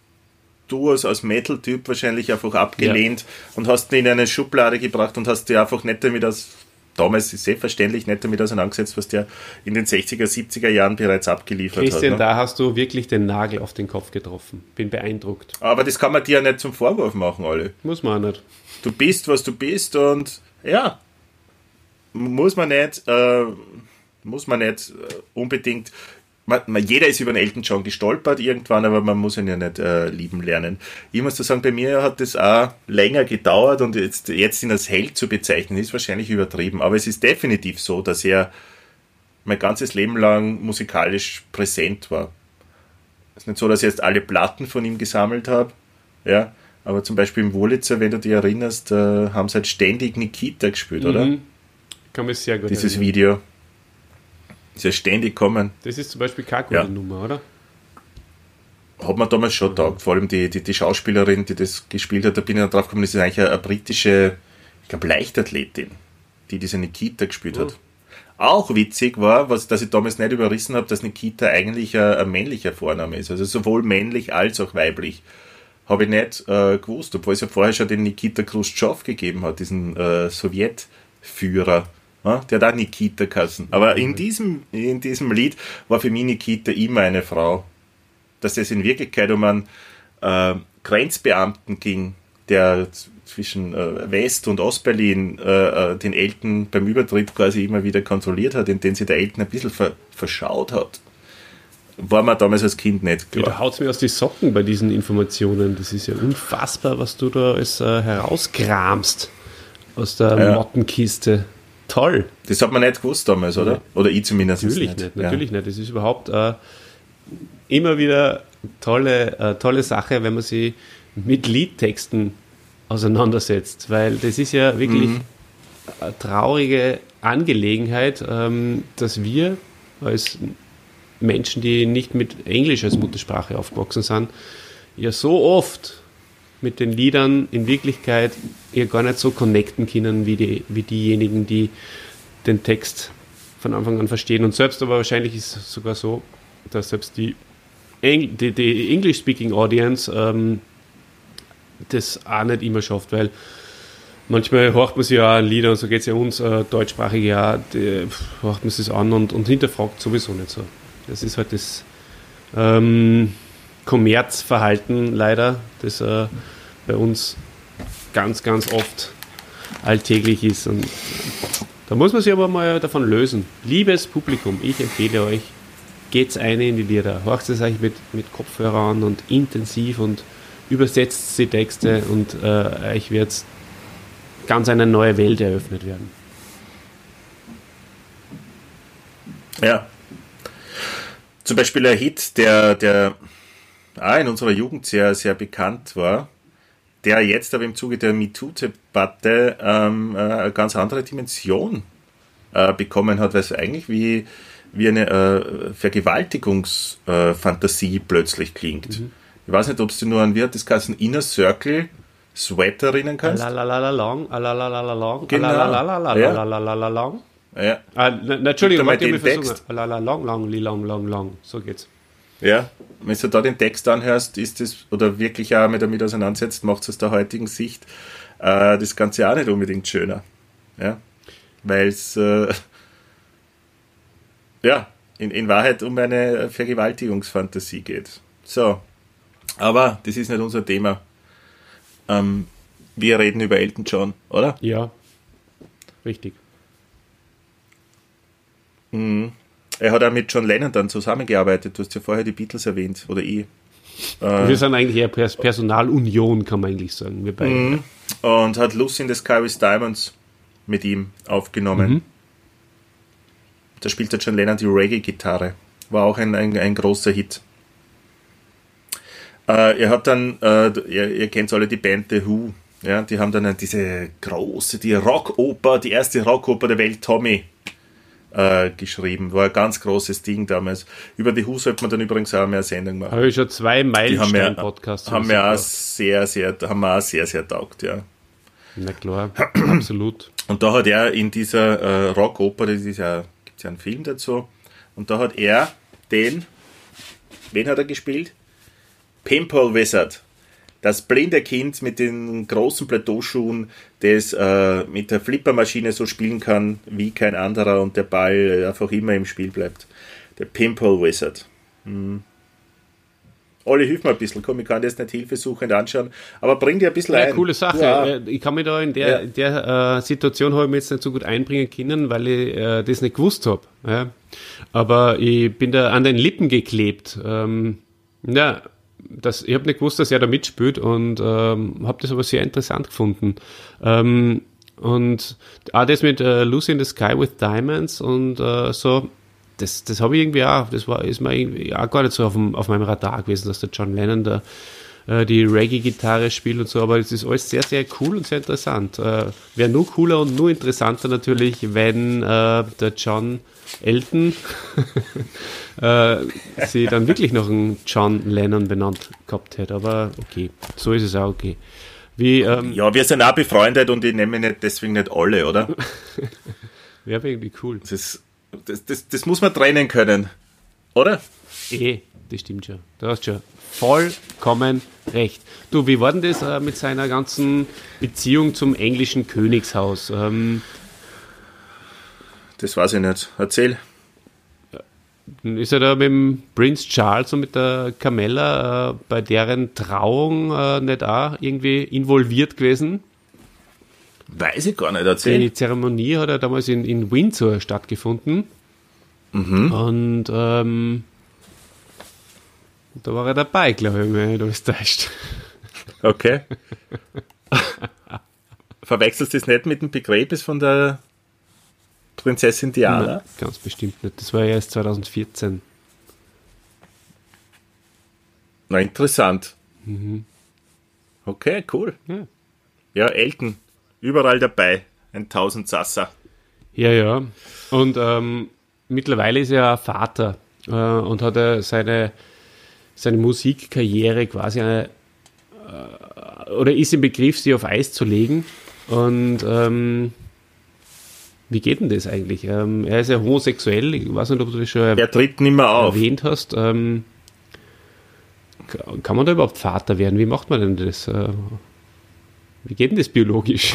du als, als Metal-Typ wahrscheinlich einfach abgelehnt und hast ihn in eine Schublade gebracht und hast dir einfach nicht damit aus, damals ist selbstverständlich nicht damit auseinandergesetzt, was der in den 60er, 70er Jahren bereits abgeliefert Christian, hat. Ne? da hast du wirklich den Nagel auf den Kopf getroffen. Bin beeindruckt. Aber das kann man dir ja nicht zum Vorwurf machen, alle. Muss man auch nicht. du bist, was du bist und ja, muss man nicht, äh, muss man nicht äh, unbedingt, man, man, jeder ist über den Elton John gestolpert irgendwann, aber man muss ihn ja nicht äh, lieben lernen. Ich muss da sagen, bei mir hat das auch länger gedauert und jetzt, jetzt ihn als Held zu bezeichnen, ist wahrscheinlich übertrieben, aber es ist definitiv so, dass er mein ganzes Leben lang musikalisch präsent war. Es ist nicht so, dass ich jetzt alle Platten von ihm gesammelt habe, ja, aber zum Beispiel im Wurlitzer, wenn du dich erinnerst, äh, haben sie halt ständig Nikita gespielt, oder? Mhm. Kann mich sehr gut Dieses erinnern. Video. Ist ja ständig kommen. Das ist zum Beispiel keine gute Ja. Nummer, oder? Hat man damals schon taugt. Vor allem die, die, die Schauspielerin, die das gespielt hat, da bin ich dann drauf gekommen, das ist eigentlich eine, eine britische, ich glaube, Leichtathletin, die diese Nikita gespielt hat. Auch witzig war, was, dass ich damals nicht überrissen habe, dass Nikita eigentlich ein, ein männlicher Vorname ist. Also sowohl männlich als auch weiblich. Habe ich nicht äh, gewusst, obwohl es ja vorher schon den Nikita Khrushchev gegeben hat, diesen äh, Sowjetführer. Ja, der hat auch Nikita geheißen. Aber in diesem, in diesem Lied war für mich Nikita immer eine Frau. Dass es in Wirklichkeit um einen äh, Grenzbeamten ging, der zwischen äh, West- und Ostberlin äh, äh, den Elten beim Übertritt quasi immer wieder kontrolliert hat, indem sie der Elten ein bisschen ver verschaut hat. War mir damals als Kind nicht klar. Da haut es mir aus die Socken bei diesen Informationen. Das ist ja unfassbar, was du da alles äh, herauskramst aus der ja. Mottenkiste. Toll. Das hat man nicht gewusst damals, oder? Oder ich zumindest natürlich nicht. nicht. Natürlich ja. nicht. Das ist überhaupt äh, immer wieder tolle, äh, tolle Sache, wenn man sich mit Liedtexten auseinandersetzt, weil das ist ja wirklich mhm. eine traurige Angelegenheit, ähm, dass wir als Menschen, die nicht mit Englisch als Muttersprache aufgewachsen sind, ja so oft mit den Liedern in Wirklichkeit ja gar nicht so connecten können wie, die, wie diejenigen, die den Text von Anfang an verstehen. Und selbst aber wahrscheinlich ist es sogar so, dass selbst die, Eng die, die English-Speaking Audience ähm, das auch nicht immer schafft, weil manchmal hört man sich ja Lieder und so geht es ja uns äh, deutschsprachig ja, hört man sich das an und, und hinterfragt sowieso nicht so. Das ist halt das ähm, Kommerzverhalten leider, das äh, bei uns ganz, ganz oft alltäglich ist. Und da muss man sich aber mal davon lösen. Liebes Publikum, ich empfehle euch, geht's eine in die Lieder. Horcht es euch mit, mit Kopfhörern und intensiv und übersetzt die Texte und äh, euch wird ganz eine neue Welt eröffnet werden. Ja. Zum Beispiel ein Hit, der, der auch in unserer Jugend sehr, sehr bekannt war, der jetzt aber im Zuge der MeToo-Debatte ähm, äh, eine ganz andere Dimension äh, bekommen hat, weil es eigentlich wie, wie eine äh, Vergewaltigungsfantasie plötzlich klingt. Mhm. Ich weiß nicht, ob du nur an wird, das ganzen Inner Circle Sweat erinnern kannst. Alalalalong, alalalalong, genau. alalalalong. Ja. Ah, Entschuldigung, warte, ich Text. Long, long, long, long, long. So geht's. Ja, wenn du da den Text anhörst, ist das, oder wirklich auch mit damit auseinandersetzt, macht es aus der heutigen Sicht äh, das Ganze auch nicht unbedingt schöner. Ja, weil es, äh, ja, in, in Wahrheit um eine Vergewaltigungsfantasie geht. So, aber das ist nicht unser Thema. Ähm, wir reden über Elton John, oder? Ja, richtig. Mhm. Er hat auch mit John Lennon dann zusammengearbeitet. Du hast ja vorher die Beatles erwähnt, oder ich. Äh, wir sind eigentlich eher Personalunion, kann man eigentlich sagen. Wir beide. Mhm. Und hat Lucy in the Sky with Diamonds mit ihm aufgenommen. Mhm. Da spielt der John Lennon die Reggae-Gitarre. War auch ein, ein, ein großer Hit. Äh, er hat dann, äh, ihr, ihr, kennt alle die Band The Who, ja, die haben dann diese große, die Rockoper, die erste Rockoper der Welt, Tommy, äh, geschrieben. War ein ganz großes Ding damals. Über die Who sollte man dann übrigens auch mehr Sendung machen. Habe ich schon zwei Meilenstein-Podcasts. Haben wir auch sehr, sehr, haben wir auch sehr, sehr taugt, ja. Na klar, absolut. Und da hat er in dieser äh, Rockoper, das ist ja, gibt es ja einen Film dazu, und da hat er den, wen hat er gespielt? Pimple Wizard. Das blinde Kind mit den großen Plateauschuhen, das äh, mit der Flippermaschine so spielen kann wie kein anderer und der Ball einfach immer im Spiel bleibt. Der Pimple Wizard. Hm. Olli, hilf mir ein bisschen. Komm, ich kann das nicht hilfesuchend anschauen, aber bring dir ein bisschen ja, ein. Coole Sache. Ja. Äh, ich kann mich da in der, ja. der äh, Situation habe ich jetzt nicht so gut einbringen können, weil ich äh, das nicht gewusst habe. Ja. Aber ich bin da an den Lippen geklebt. Ähm, ja, das, ich habe nicht gewusst, dass er da mitspielt und ähm, habe das aber sehr interessant gefunden. Ähm, und auch das mit äh, Lucy in the Sky with Diamonds und äh, so, das, das habe ich irgendwie auch, das war, ist mir irgendwie auch gar nicht so auf, dem, auf meinem Radar gewesen, dass der John Lennon da äh, die Reggae-Gitarre spielt und so, aber es ist alles sehr, sehr cool und sehr interessant. Äh, Wäre nur cooler und nur interessanter natürlich, wenn äh, der John Elton äh, sie dann wirklich noch einen John Lennon benannt gehabt hätte. Aber okay, so ist es auch okay. Wie, ähm, ja, wir sind auch befreundet und ich nehme nicht deswegen nicht alle, oder? Wäre irgendwie cool. Das, ist, das, das, das muss man trennen können, oder? Eh, das stimmt schon. Du hast schon vollkommen recht. Du, wie war denn das äh, mit seiner ganzen Beziehung zum englischen Königshaus? Ähm, Das weiß ich nicht. Erzähl. Ist er da mit dem Prince Charles und mit der Camilla äh, bei deren Trauung äh, nicht auch irgendwie involviert gewesen? Weiß ich gar nicht. Erzähl. Die Zeremonie hat ja damals in, in Windsor stattgefunden. Mhm. Und ähm, da war er dabei, glaube ich, wenn ich alles täuscht. Okay. Verwechselst du das nicht mit dem Begräbnis von der Prinzessin Diana? Nein, ganz bestimmt nicht. Das war ja erst 2014. Na, interessant. Mhm. Okay, cool. Ja. Ja, Elton, überall dabei. Ein Tausendsasser. Ja, ja. Und ähm, mittlerweile ist er Vater äh, und hat er seine, seine Musikkarriere quasi eine, äh, oder ist im Begriff, sie auf Eis zu legen. Und ähm, wie geht denn das eigentlich? Ähm, er ist ja homosexuell, ich weiß nicht, ob du das schon Er tritt nicht mehr auf. erwähnt hast. Ähm, ka- kann man da überhaupt Vater werden? Wie macht man denn das? Äh, wie geht denn das biologisch?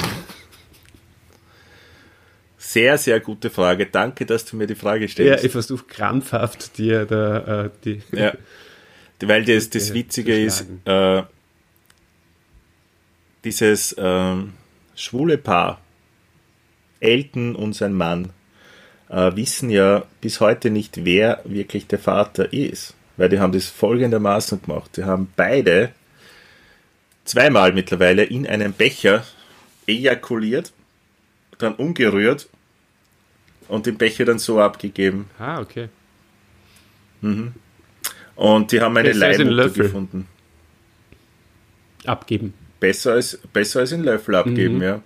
Sehr, sehr gute Frage. Danke, dass du mir die Frage Ja, stellst. ich versuche krampfhaft dir da äh, die. Ja. Weil das, das Ja, Witzige ist, äh, dieses ähm, schwule Paar, Elton und sein Mann, äh, wissen ja bis heute nicht, wer wirklich der Vater ist. Weil die haben das folgendermaßen gemacht. Die haben beide zweimal mittlerweile in einen Becher ejakuliert, dann umgerührt und den Becher dann so abgegeben. Ah, okay. Und die haben eine Besser Leihmutter gefunden. Abgeben. Besser als, besser als einen Löffel abgeben, ja.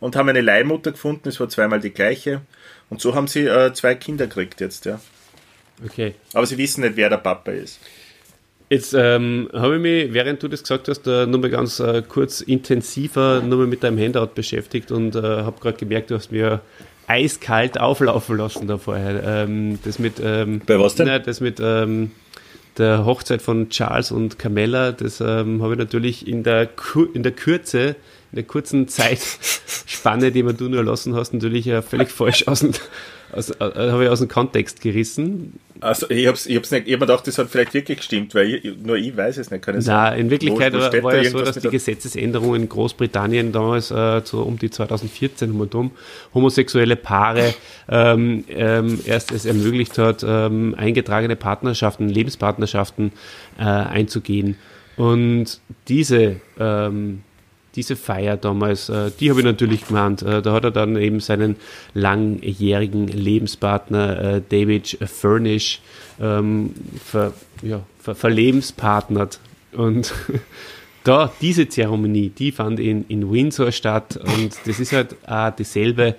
Und haben eine Leihmutter gefunden, es war zweimal die gleiche. Und so haben sie äh, zwei Kinder gekriegt jetzt, ja. Okay. Aber sie wissen nicht, wer der Papa ist. Jetzt ähm, habe ich mich, während du das gesagt hast, äh, nur mal ganz äh, kurz intensiver nur mal mit deinem Handout beschäftigt und äh, habe gerade gemerkt, du hast mir eiskalt auflaufen lassen da vorher. Ähm, das mit, ähm, Bei was denn? Na, das mit ähm, der Hochzeit von Charles und Camilla, das ähm, habe ich natürlich in der, Kur in der Kürze, in der kurzen Zeitspanne, die mir du nur lassen hast, natürlich völlig falsch aus dem, aus, äh, habe ich aus dem Kontext gerissen. Also ich hab's, ich hab's nicht, ich hab mir gedacht, das hat vielleicht wirklich gestimmt, weil ich, nur ich weiß es nicht. Kann sein? in Wirklichkeit Wo- wo war, ja so, dass die der- Gesetzesänderung in Großbritannien damals äh, so um die 2014 um und um homosexuelle Paare ähm, ähm, erst es ermöglicht hat, ähm, eingetragene Partnerschaften, Lebenspartnerschaften äh, einzugehen. Und diese ähm, diese Feier damals, äh, die habe ich natürlich gemeint. Äh, da hat er dann eben seinen langjährigen Lebenspartner äh, David Furnish ähm, ver, ja, ver, verlebenspartnert. Und da, diese Zeremonie, die fand in, in Windsor statt und das ist halt auch dieselbe,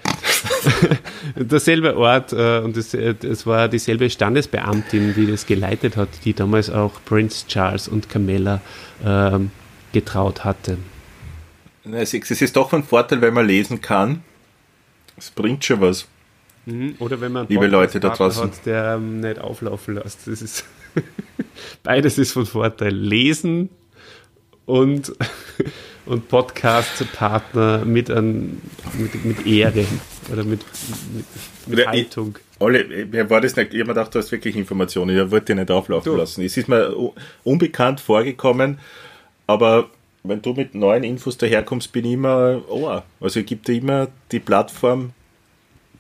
derselbe Ort äh, und es äh, es war dieselbe Standesbeamtin, die das geleitet hat, die damals auch Prince Charles und Camilla ähm, getraut hatte. Es ist doch von Vorteil, wenn man lesen kann. Es bringt schon was. Oder wenn man Liebe Leute da draußen. hat, der ähm, nicht auflaufen lässt. Das ist beides ist von Vorteil. Lesen und, und Podcast-Partner mit, an, mit, mit Ehre oder mit, mit, mit Ja, ich- Haltung. Alle, mir war das nicht, ich habe mir gedacht, du hast wirklich Informationen, ich wollte die nicht auflaufen Du. lassen. Es ist mir unbekannt vorgekommen, aber wenn du mit neuen Infos daherkommst, bin ich immer Ohr. Also ich gebe dir immer die Plattform,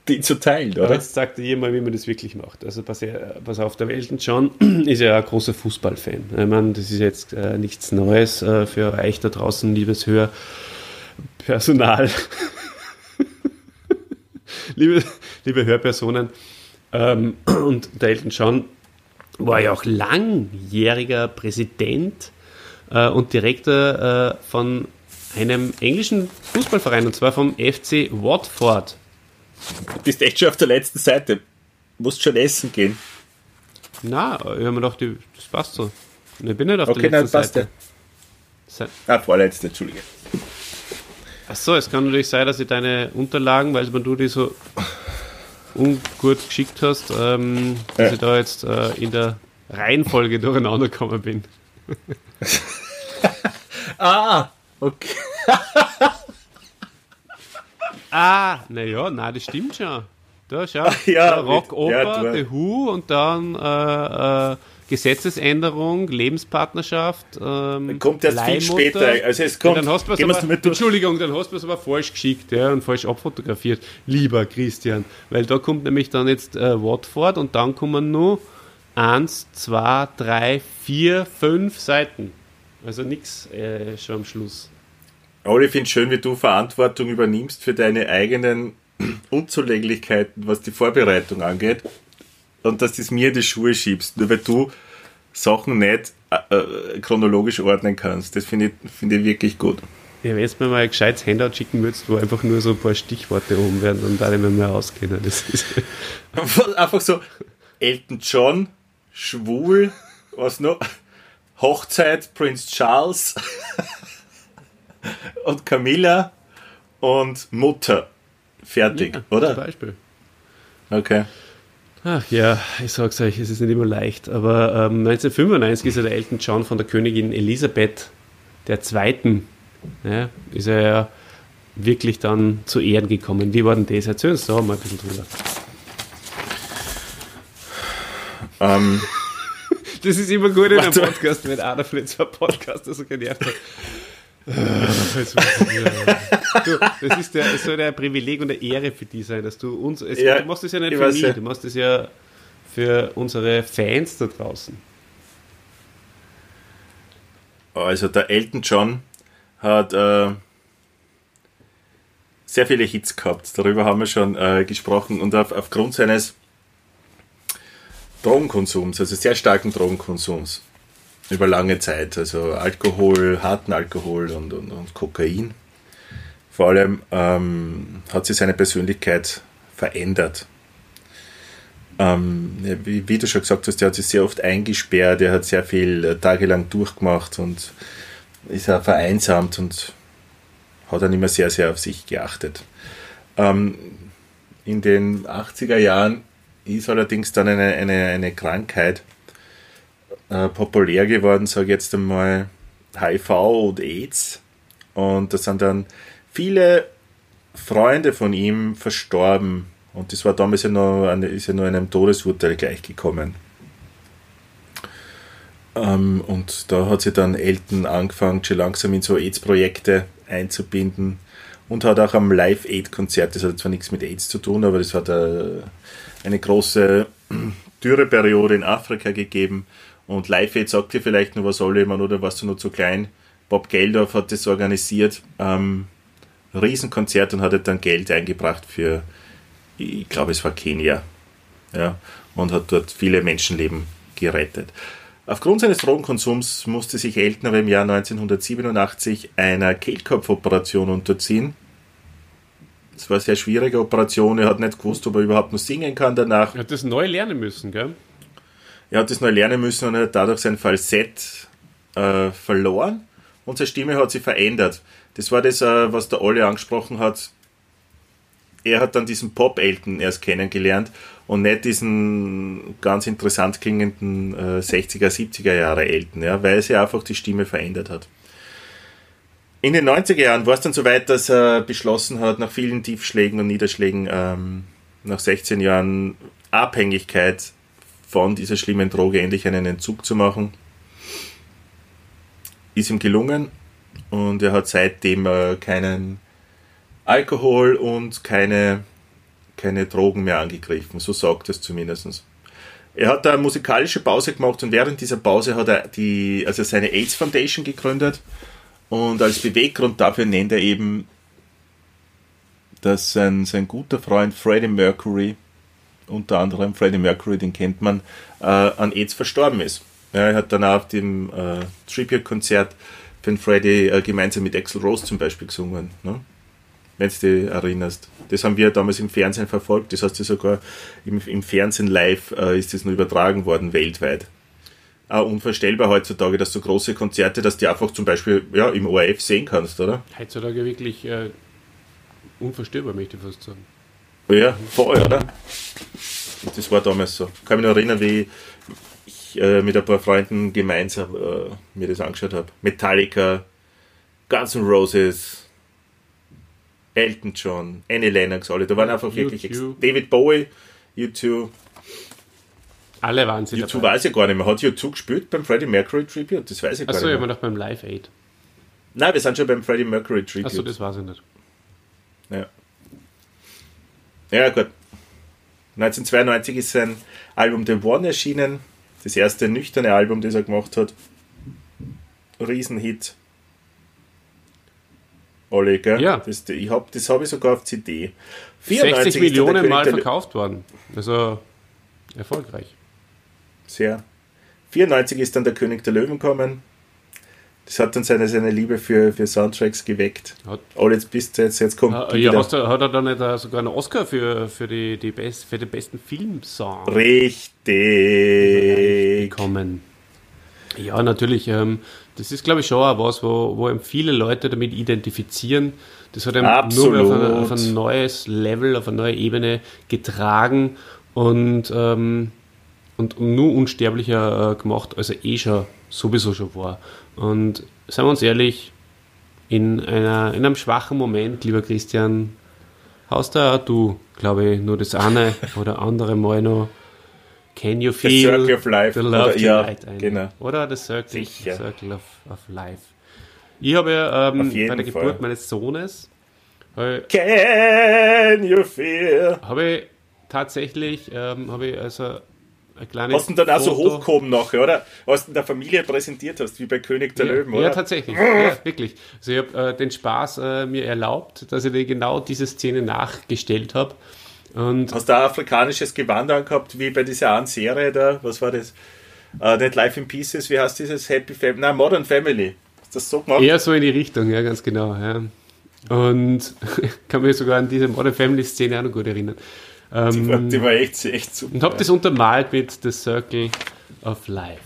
die zu teilen, Aber oder? jetzt sagt ihr mal, wie man das wirklich macht. Also pass, pass auf, der Elton John ist ja ein großer Fußballfan. Ich meine, das ist jetzt äh, nichts Neues äh, für euch da draußen, liebes Hörpersonal. liebe, liebe Hörpersonen. Ähm, und der Elton John war ja auch langjähriger Präsident äh, und Direktor äh, von einem englischen Fußballverein, und zwar vom FC Watford. Du bist echt schon auf der letzten Seite. Musst schon essen gehen. Na, ich habe mir gedacht, die- das passt so. Ich bin nicht auf Okay, der nein, letzten ja. Seite. Ah, vorletzte, Entschuldige. Achso, es kann natürlich sein, dass ich deine Unterlagen, weil du die so ungut geschickt hast, ähm, dass Ja. ich da jetzt äh, in der Reihenfolge durcheinander gekommen bin. Ah, okay. Ah, naja, na, das stimmt schon. Da, schau, ja, da Rock mit- ja, Oper, The Who und dann äh, äh, Gesetzesänderung, Lebenspartnerschaft. Ähm, Kommt erst viel später. Also es Ja, kommt. dann hast du aber, durch. Entschuldigung, dann hast du es aber falsch geschickt ja, und falsch abfotografiert. Lieber Christian, weil da kommt nämlich dann jetzt äh, Watford und dann kommen nur eins, zwei, drei, vier, fünf Seiten. Also nichts äh, schon am Schluss. Aber ich finde es schön, wie du Verantwortung übernimmst für deine eigenen Unzulänglichkeiten, was die Vorbereitung angeht. Und dass du es mir in die Schuhe schiebst, nur weil du Sachen nicht äh, äh, chronologisch ordnen kannst. Das finde ich, finde ich wirklich gut. Ja, wenn du mir mal ein gescheites Handout schicken würdest, wo einfach nur so ein paar Stichworte oben werden, dann da ich mir mehr auskennen. Das ist Einfach so, Elton John, schwul, was noch? Hochzeit, Prince Charles und Camilla und Mutter. Fertig, Ja, oder? Zum Beispiel. Okay. Ach ja, ich sag's euch, es ist nicht immer leicht. Aber ähm, 1995 ist ja der Elton John von der Königin Elisabeth der Zweiten, ja, ist er ja wirklich dann zu Ehren gekommen. Wie war denn das? Erzähl uns da mal ein bisschen drüber. Ähm, Das ist immer gut in einem. Podcast, wenn einer von den zwei Podcaster so genervt hat. Nicht. Du, das ist der, es soll ein Privileg und eine Ehre für die sein, dass du uns. Es, Ja, du machst das ja nicht ich für mich, ja. du machst das ja für unsere Fans da draußen. also der Elton John hat äh, sehr viele Hits gehabt. Darüber haben wir schon äh, gesprochen. Und auf, aufgrund seines Drogenkonsums, also sehr starken Drogenkonsums, über lange Zeit, also Alkohol, harten Alkohol und, und, und Kokain, vor allem ähm, hat sich seine Persönlichkeit verändert. Ähm, wie, wie du schon gesagt hast, der hat sich sehr oft eingesperrt, er hat sehr viel äh, tagelang durchgemacht und ist auch vereinsamt und hat dann immer sehr, sehr auf sich geachtet. Ähm, in den 80er Jahren ist allerdings dann eine, eine, eine Krankheit äh, populär geworden, sage ich jetzt einmal HIV und AIDS. Und da sind dann viele Freunde von ihm verstorben. Und das war damals ja noch, eine, ja einem Todesurteil gleichgekommen. Ähm, und da hat sich dann Elton angefangen, schon langsam in so AIDS-Projekte einzubinden und hat auch am Live-Aid-Konzert, das hat zwar nichts mit AIDS zu tun, aber das hat äh, eine große Dürreperiode in Afrika gegeben und Live-Aid sagt dir vielleicht nur was alle, man, oder warst du nur zu klein? Bob Geldorf hat das organisiert, ähm, Riesenkonzert und hat dann Geld eingebracht für, ich glaube es war Kenia, ja, und hat dort viele Menschenleben gerettet. Aufgrund seines Drogenkonsums musste sich Elton aber im Jahr 1987 einer Kehlkopfoperation unterziehen. Es war eine sehr schwierige Operation. Er hat nicht gewusst, ob er überhaupt noch singen kann danach. Er hat das neu lernen müssen, gell? Er hat das neu lernen müssen und er hat dadurch sein Falsett äh, verloren und seine Stimme hat sich verändert. Das war das, äh, was der Olli angesprochen hat. Er hat dann diesen Pop-Elton erst kennengelernt und nicht diesen ganz interessant klingenden äh, 60er, 70er Jahre Elton, ja, weil sich einfach die Stimme verändert hat. In den 90er Jahren war es dann soweit, dass er beschlossen hat, nach vielen Tiefschlägen und Niederschlägen, ähm, nach 16 Jahren Abhängigkeit von dieser schlimmen Droge endlich einen Entzug zu machen. Ist ihm gelungen und er hat seitdem äh, keinen Alkohol und keine, keine Drogen mehr angegriffen, so sagt es zumindest. Er hat da eine musikalische Pause gemacht und während dieser Pause hat er die, also seine AIDS Foundation gegründet und als Beweggrund dafür nennt er eben, dass sein, sein guter Freund Freddie Mercury unter anderem Freddie Mercury, den kennt man, äh, an AIDS verstorben ist. Ja, er hat dann auf dem äh, Tribute-Konzert den Freddie äh, gemeinsam mit Axel Rose zum Beispiel gesungen, ne? wenn du dich erinnerst. Das haben wir damals im Fernsehen verfolgt, das heißt sogar im, im Fernsehen live äh, ist das nur übertragen worden weltweit. Auch unvorstellbar heutzutage, dass so große Konzerte, dass die einfach zum Beispiel ja, im ORF sehen kannst, oder? Heutzutage wirklich äh, unvorstellbar, möchte ich fast sagen. Ja, voll, oder? Das war damals so. Ich kann mich noch erinnern, wie ich äh, mit ein paar Freunden gemeinsam äh, mir das angeschaut habe. Metallica, Guns N' Roses, Elton John, Annie Lennox, alle. Da waren einfach wirklich ex- U2. David Bowie, U2. Alle waren sie U2 dabei. weiß ich gar nicht mehr. Hat U2 gespielt beim Freddie Mercury Tribute? Das weiß ich gar Achso, nicht ich mehr. war noch beim Live Aid. Nein, wir sind schon beim Freddie Mercury Tribute. Achso, das weiß ich nicht. Ja. ja, gut. 1992 ist sein Album The One erschienen. Das erste nüchterne Album, das er gemacht hat. Riesenhit. Alle, gell? Ja. Das, ich hab, das habe ich sogar auf CD. 60 94 ist dann der Millionen Mal verkauft worden. Also erfolgreich. Sehr. 94 ist dann der König der Löwen gekommen. Das hat dann seine, seine Liebe für, für Soundtracks geweckt. Hat, Oh, jetzt bist du jetzt, jetzt kommt Ah, ja, wieder. hast du, hat er dann nicht sogar einen Oscar für, für, die, die best, für den besten Filmsong Richtig. bekommen? Ja, natürlich. Ähm, das ist, glaube ich, schon auch was, wo, wo eben viele Leute damit identifizieren. Das hat eben nur mehr auf ein, auf ein neues Level, auf eine neue Ebene getragen und, ähm, und nur unsterblicher äh, gemacht, als er eh schon sowieso schon war. Und seien wir uns ehrlich, in, einer, in einem schwachen Moment, lieber Christian, haust da auch du, glaube ich, nur das eine oder andere Mal noch Can you feel Circle of Life, the love oder- ja, ein? genau. Oder the Circle, Sicher. Circle of, of Life. Ich habe ja ähm, bei der Fall. Geburt meines Sohnes habe Can you feel? habe ich tatsächlich ähm, habe ich also kleines Hast du dann auch so hochgehoben nachher, oder? Was du in der Familie präsentiert hast, wie bei König der ja, Löwen, Ja, oder? tatsächlich. ja, wirklich. Also ich habe äh, den Spaß äh, mir erlaubt, dass ich dir genau diese Szene nachgestellt habe. Und Hast du auch afrikanisches Gewand angehabt, wie bei dieser einen Serie da? Was war das? Äh, nicht Life in Pieces, wie heißt dieses Happy Family? Nein, Modern Family. Hast du das so gemacht? eher so in die Richtung, ja, ganz genau. Ja. Und kann mich sogar an diese Modern Family Szene auch noch gut erinnern. Die war, Ähm, die war echt, echt super. und habe das untermalt mit The Circle of Life.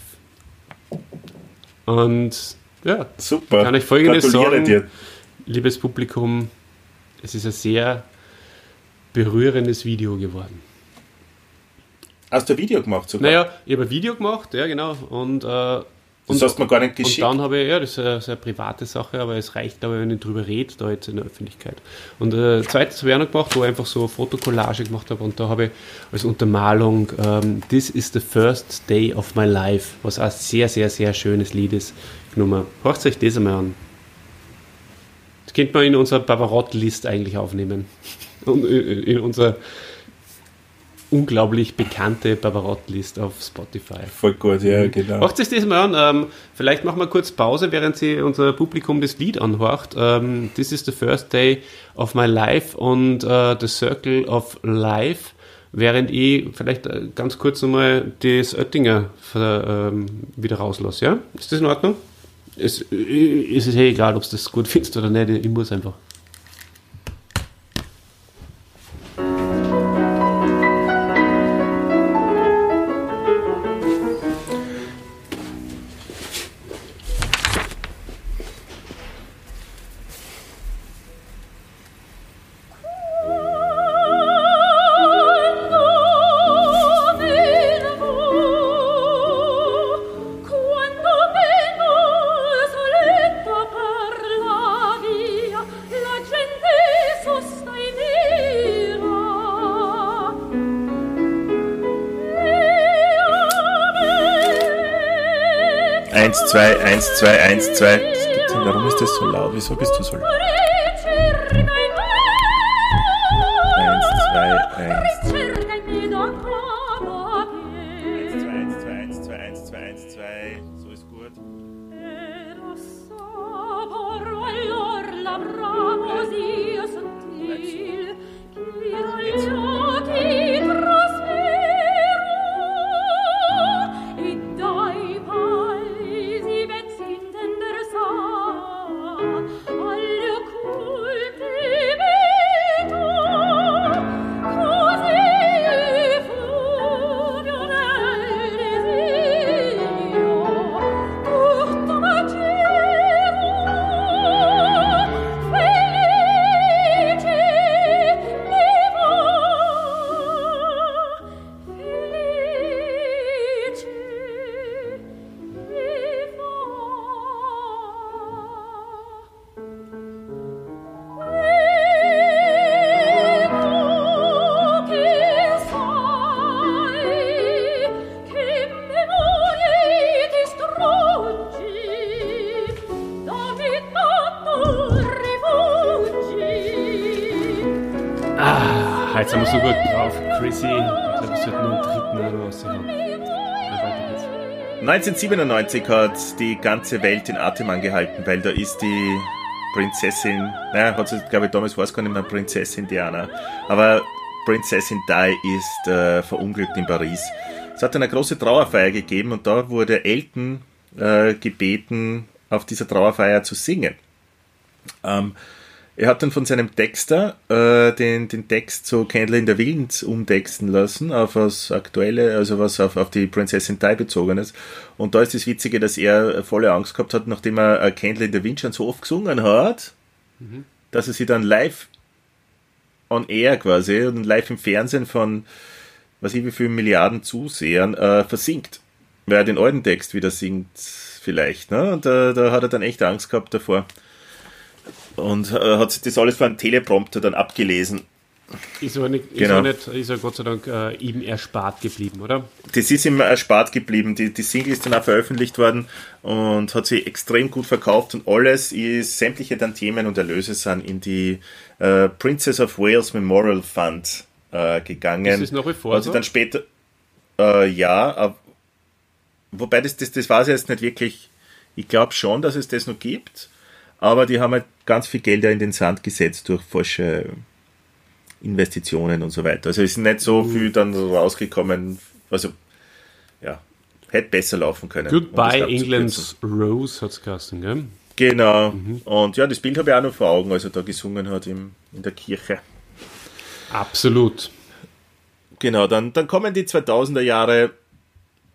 Und ja, super. kann ich Folgendes sagen? dir. liebes Publikum, es ist ein sehr berührendes Video geworden. Hast du ein Video gemacht sogar? Naja, ich habe ein Video gemacht, ja genau. Und, äh, das und, hast mir gar nicht und geschickt. dann habe ich, ja, das ist eine sehr private Sache, aber es reicht, glaube ich, wenn ich drüber rede, da jetzt in der Öffentlichkeit. Und äh, zweites habe ich auch noch gemacht, wo ich einfach so eine Fotokollage gemacht habe und da habe ich als Untermalung ähm, This is the first day of my life, was ein sehr, sehr, sehr schönes Lied ist, genommen. Hört euch das einmal an. Das könnte man in unserer Bavarott-List eigentlich aufnehmen. Und in in unserer unglaublich bekannte Bavarott-List auf Spotify. Voll gut, ja, genau. Macht sich das mal an. Ähm, vielleicht machen wir kurz Pause, während Sie unser Publikum das Lied anhört. Ähm, This is the first day of my life und äh, The Circle of Life. Während ich vielleicht äh, ganz kurz nochmal das Oettinger ähm, wieder rauslasse. Ja? Ist das in Ordnung? Es, äh, ist es eh egal, ob du das gut findest oder nicht. Ich muss einfach. 1, 2, 1, 2. Das gibt's nicht. Warum ist das so laut? Wieso bist du so laut? 1, 2, 1. 1997 hat die ganze Welt den Atem angehalten, weil da ist die Prinzessin, naja, hat sie, glaube ich, damals war es gar nicht mehr Prinzessin Diana, aber Prinzessin Di ist äh, verunglückt in Paris. Es hat eine große Trauerfeier gegeben und da wurde Elton äh, gebeten, auf dieser Trauerfeier zu singen. Ähm, er hat dann von seinem Texter äh, den, den Text zu Candle in the Wind umtexten lassen, auf was aktuelle, also was auf, auf die Prinzessin bezogen ist. Und da ist das Witzige, dass er volle Angst gehabt hat, nachdem er äh, Candle in the Wind schon so oft gesungen hat, dass er sie dann live on air quasi und live im Fernsehen von was ich wie viele Milliarden Zusehern äh, versinkt. Weil er den alten Text wieder singt, vielleicht. Ne? Und da, da hat er dann echt Angst gehabt davor. Und äh, hat sich das alles vor einem Teleprompter dann abgelesen. Ist aber, nicht, ist Genau. aber nicht, ist ja Gott sei Dank äh, ihm erspart geblieben, oder? Das ist ihm erspart geblieben. Die, die Single ist dann auch veröffentlicht worden und hat sich extrem gut verkauft und alles ist, sämtliche Tantiemen und Erlöse sind in die äh, Princess of Wales Memorial Fund äh, gegangen. Ist das nach wie vor Hat sie so? dann später, äh, ja, ab- wobei das, das, das weiß ich jetzt nicht wirklich. Ich glaube schon, dass es das noch gibt, aber die haben halt ganz viel Gelder in den Sand gesetzt durch falsche Investitionen und so weiter. Also ist nicht so viel dann rausgekommen, also ja, hätte besser laufen können. Goodbye. England's Rose hat es geheißen, gell? Genau. Und ja, das Bild habe ich auch noch vor Augen, als er da gesungen hat im, in der Kirche. Absolut. Genau, dann, dann kommen die 2000er Jahre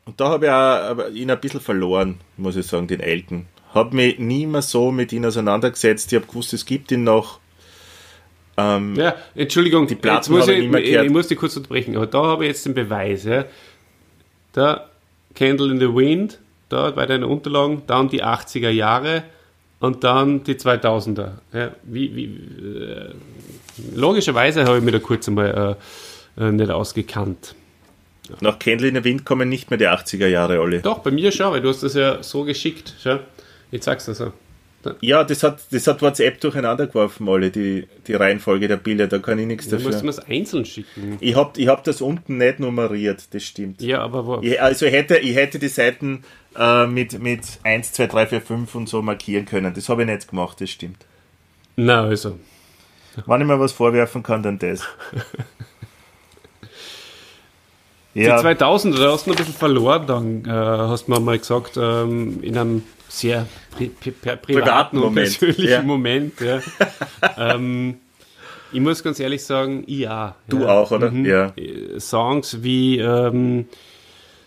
und da habe ich auch ihn ein bisschen verloren, muss ich sagen, den Elton. Habe mich nie mehr so mit ihm auseinandergesetzt. Ich habe gewusst, es gibt ihn noch. Ähm, Ja, Entschuldigung, die Platten muss ich, ich nicht mehr ich, ich muss dich kurz unterbrechen, aber da habe ich jetzt den Beweis. Ja. Da Candle in the Wind, da bei deinen Unterlagen, dann die 80er Jahre und dann die 2000er. Ja, wie, wie, äh, logischerweise habe ich mich da kurz einmal äh, äh, nicht ausgekannt. Nach Candle in the Wind kommen nicht mehr die 80er Jahre alle. Doch, bei mir schon, weil du hast das ja so geschickt. Schau. Jetzt sagst du so. Ja, das hat, das hat WhatsApp durcheinander geworfen, alle, die, die Reihenfolge der Bilder, da kann ich nichts Du musst dafür. mir es einzeln schicken. Ich habe ich hab das unten nicht nummeriert, das stimmt. Ja, aber wo, Ich, also ich hätte, ich hätte die Seiten äh, mit, mit 1, 2, 3, 4, 5 und so markieren können. Das habe ich nicht gemacht, das stimmt. na also. Wenn ich mir was vorwerfen kann, dann das. Die Ja, 2000, da hast du noch ein bisschen verloren, dann äh, hast du mir mal gesagt, ähm, in einem sehr pri pri pri privaten Moment, persönlichen ja. Moment. Ja. ähm, ich muss ganz ehrlich sagen, ja. du ja. auch, oder? Mhm. Ja. Äh, Songs wie ähm,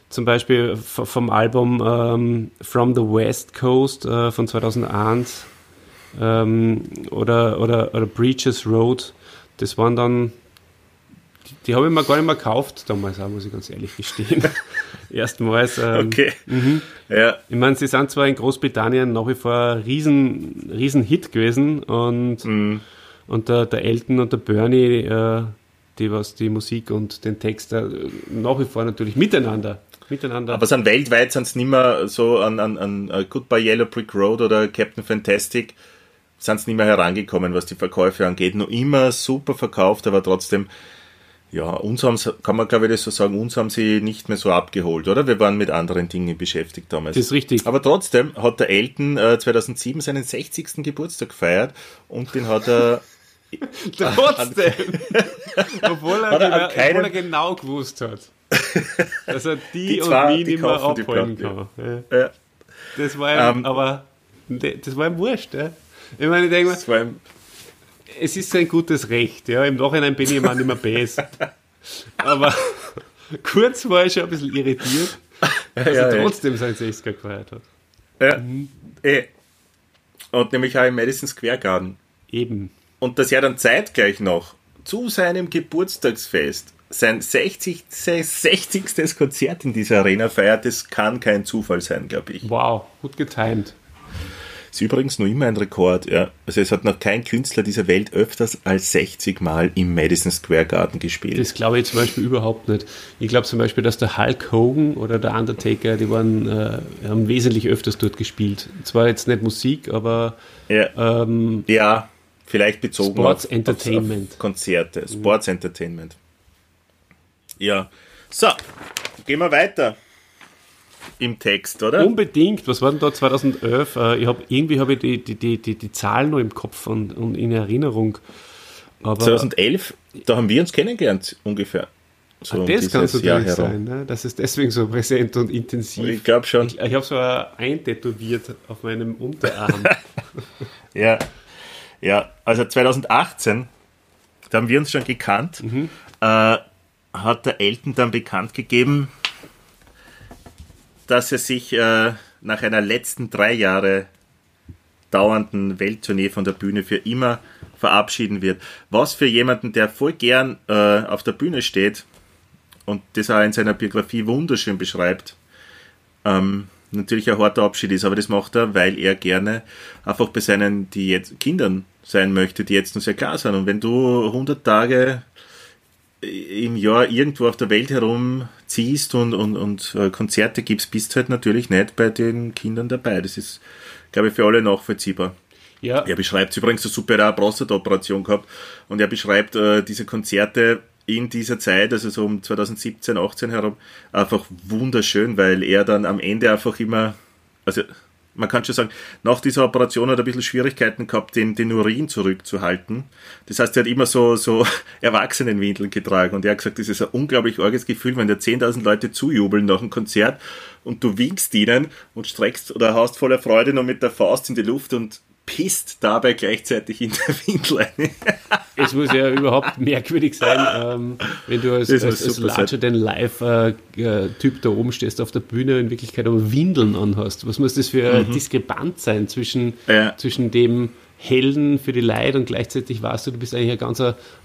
zum Beispiel vom Album ähm, From the West Coast äh, von 2001 ähm, oder, oder, oder Breaches Road, das waren dann, die, habe ich mir gar nicht mehr gekauft damals, auch, muss ich ganz ehrlich gestehen. Erstmals. Ähm, Okay. Mhm. Ja, Ich meine, sie sind zwar in Großbritannien nach wie vor ein riesen, riesen Hit gewesen und, Mhm. und der, der Elton und der Bernie, äh, die was die Musik und den Text äh, nach wie vor natürlich miteinander. Miteinander. aber sind weltweit sind es nicht mehr so an, an, an äh, Goodbye Yellow Brick Road oder Captain Fantastic, sind es nicht mehr herangekommen, was die Verkäufe angeht. Noch immer super verkauft, aber trotzdem, ja, uns haben kann man glaube ich das so sagen, uns haben sie nicht mehr so abgeholt, oder? Wir waren mit anderen Dingen beschäftigt damals. das ist richtig. Aber trotzdem hat der Elton äh, 2007 seinen 60. Geburtstag gefeiert und den hat er Trotzdem. obwohl, er, genau- keinem- obwohl er genau gewusst hat, dass er die, Die und zwei, mich die nicht mehr abholen kann. Ja. äh, Das war ihm, Ähm, aber das war ihm wurscht. Ja. Ich meine, ich denke ihm, es ist sein gutes Recht. Ja. Im Nachhinein bin ich immer nicht mehr besser. Aber kurz war ich schon ein bisschen irritiert, dass ja, er ja. trotzdem sein 60er gefeiert hat. Ja. Eh. Und nämlich auch im Madison Square Garden. Eben. Und dass er dann zeitgleich noch zu seinem Geburtstagsfest sein 60. 60. Konzert in dieser Arena feiert, das kann kein Zufall sein, glaube ich. Wow, gut getimt. Ist übrigens noch immer ein Rekord, ja. Also es hat noch kein Künstler dieser Welt öfters als 60 Mal im Madison Square Garden gespielt. Das glaube ich zum Beispiel überhaupt nicht. Ich glaube zum Beispiel, dass der Hulk Hogan oder der Undertaker, die waren, äh, haben wesentlich öfters dort gespielt. Zwar jetzt nicht Musik, aber ja. ähm, ja, Vielleicht bezogen Sports auf, Entertainment. Auf, auf Konzerte. Sports Entertainment. Ja. So, gehen wir weiter im Text, oder? Unbedingt. Was war denn da 2011? Äh, Ich hab, irgendwie habe ich die, die, die, die, die Zahlen noch im Kopf und, und in Erinnerung. Aber 2011, da haben wir uns kennengelernt, ungefähr. So um Ah, das kann dieses Jahr sein, ne? Das ist deswegen so präsent und intensiv. Ich glaube schon. Ich, ich habe so eintätowiert auf meinem Unterarm. Ja. Ja, also 2018, da haben wir uns schon gekannt, Mhm. äh, hat der Elton dann bekannt gegeben, dass er sich äh, nach einer letzten drei Jahre dauernden Welttournee von der Bühne für immer verabschieden wird. Was für jemanden, der voll gern äh, auf der Bühne steht und das auch in seiner Biografie wunderschön beschreibt, ähm, natürlich ein harter Abschied ist, aber das macht er, weil er gerne einfach bei seinen die jetzt Kindern sein möchte, die jetzt noch sehr klar sind. Und wenn du 100 Tage im Jahr irgendwo auf der Welt herumziehst und, und, und äh, Konzerte gibst, bist halt natürlich nicht bei den Kindern dabei. Das ist, glaube ich, für alle nachvollziehbar. ja, Er beschreibt übrigens eine super Prostata-Operation gehabt und er beschreibt äh, diese Konzerte in dieser Zeit, also so um 2017, 18 herum, einfach wunderschön, weil er dann am Ende einfach immer, also man kann schon sagen, nach dieser Operation hat er ein bisschen Schwierigkeiten gehabt, den, den Urin zurückzuhalten. Das heißt, er hat immer so, so Erwachsenenwindeln getragen und er hat gesagt, das ist ein unglaublich arges Gefühl, wenn dir 10.000 Leute zujubeln nach einem Konzert und du winkst ihnen und streckst oder haust voller Freude noch mit der Faust in die Luft und pisst dabei gleichzeitig in der Windel rein. es muss ja überhaupt merkwürdig sein, ähm, wenn du als, Das als, als Larger than Life-Typ da oben stehst auf der Bühne in Wirklichkeit aber Windeln anhast. Was muss das für eine Diskrepanz sein zwischen, Mhm. Ja. zwischen dem Helden für die Leid und gleichzeitig weißt du, du bist eigentlich ein ganz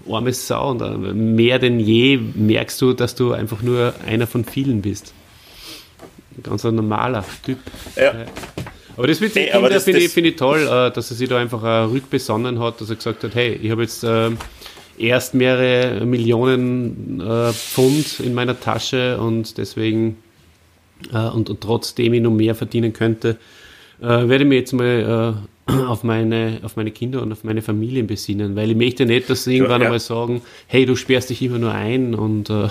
armes Sau und äh, mehr denn je merkst du, dass du einfach nur einer von vielen bist. Ein ganz normaler Typ. Ja. Aber das mit den Ey, aber Kindern das- finde ich, finde ich toll, äh, dass er sich da einfach äh, rückbesonnen hat, dass er gesagt hat, hey, ich habe jetzt ähm, erst mehrere Millionen äh, Pfund in meiner Tasche und deswegen und, und trotzdem ich noch mehr verdienen könnte, werde ich mich jetzt mal auf, meine, auf meine Kinder und auf meine Familien besinnen, weil ich möchte nicht, dass sie irgendwann ja. einmal sagen, hey, du sperrst dich immer nur ein und äh,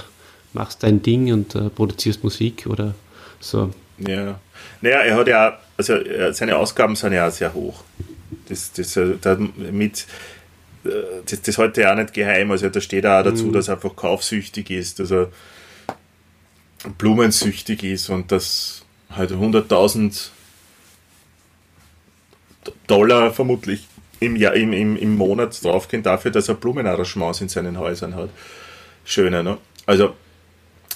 machst dein Ding und äh, produzierst Musik oder so. Ja. Naja, er hat ja, also äh, seine Ausgaben sind ja auch sehr hoch. Das, das, äh, damit, äh, das, das heute ja auch nicht geheim. Also da steht auch dazu, dass er einfach kaufsüchtig ist, dass er blumensüchtig ist und dass halt 100.000 Dollar vermutlich im, Jahr, im, im, im Monat draufgehen dafür, dass er Blumenarrangements in seinen Häusern hat. Schöner, ne? Also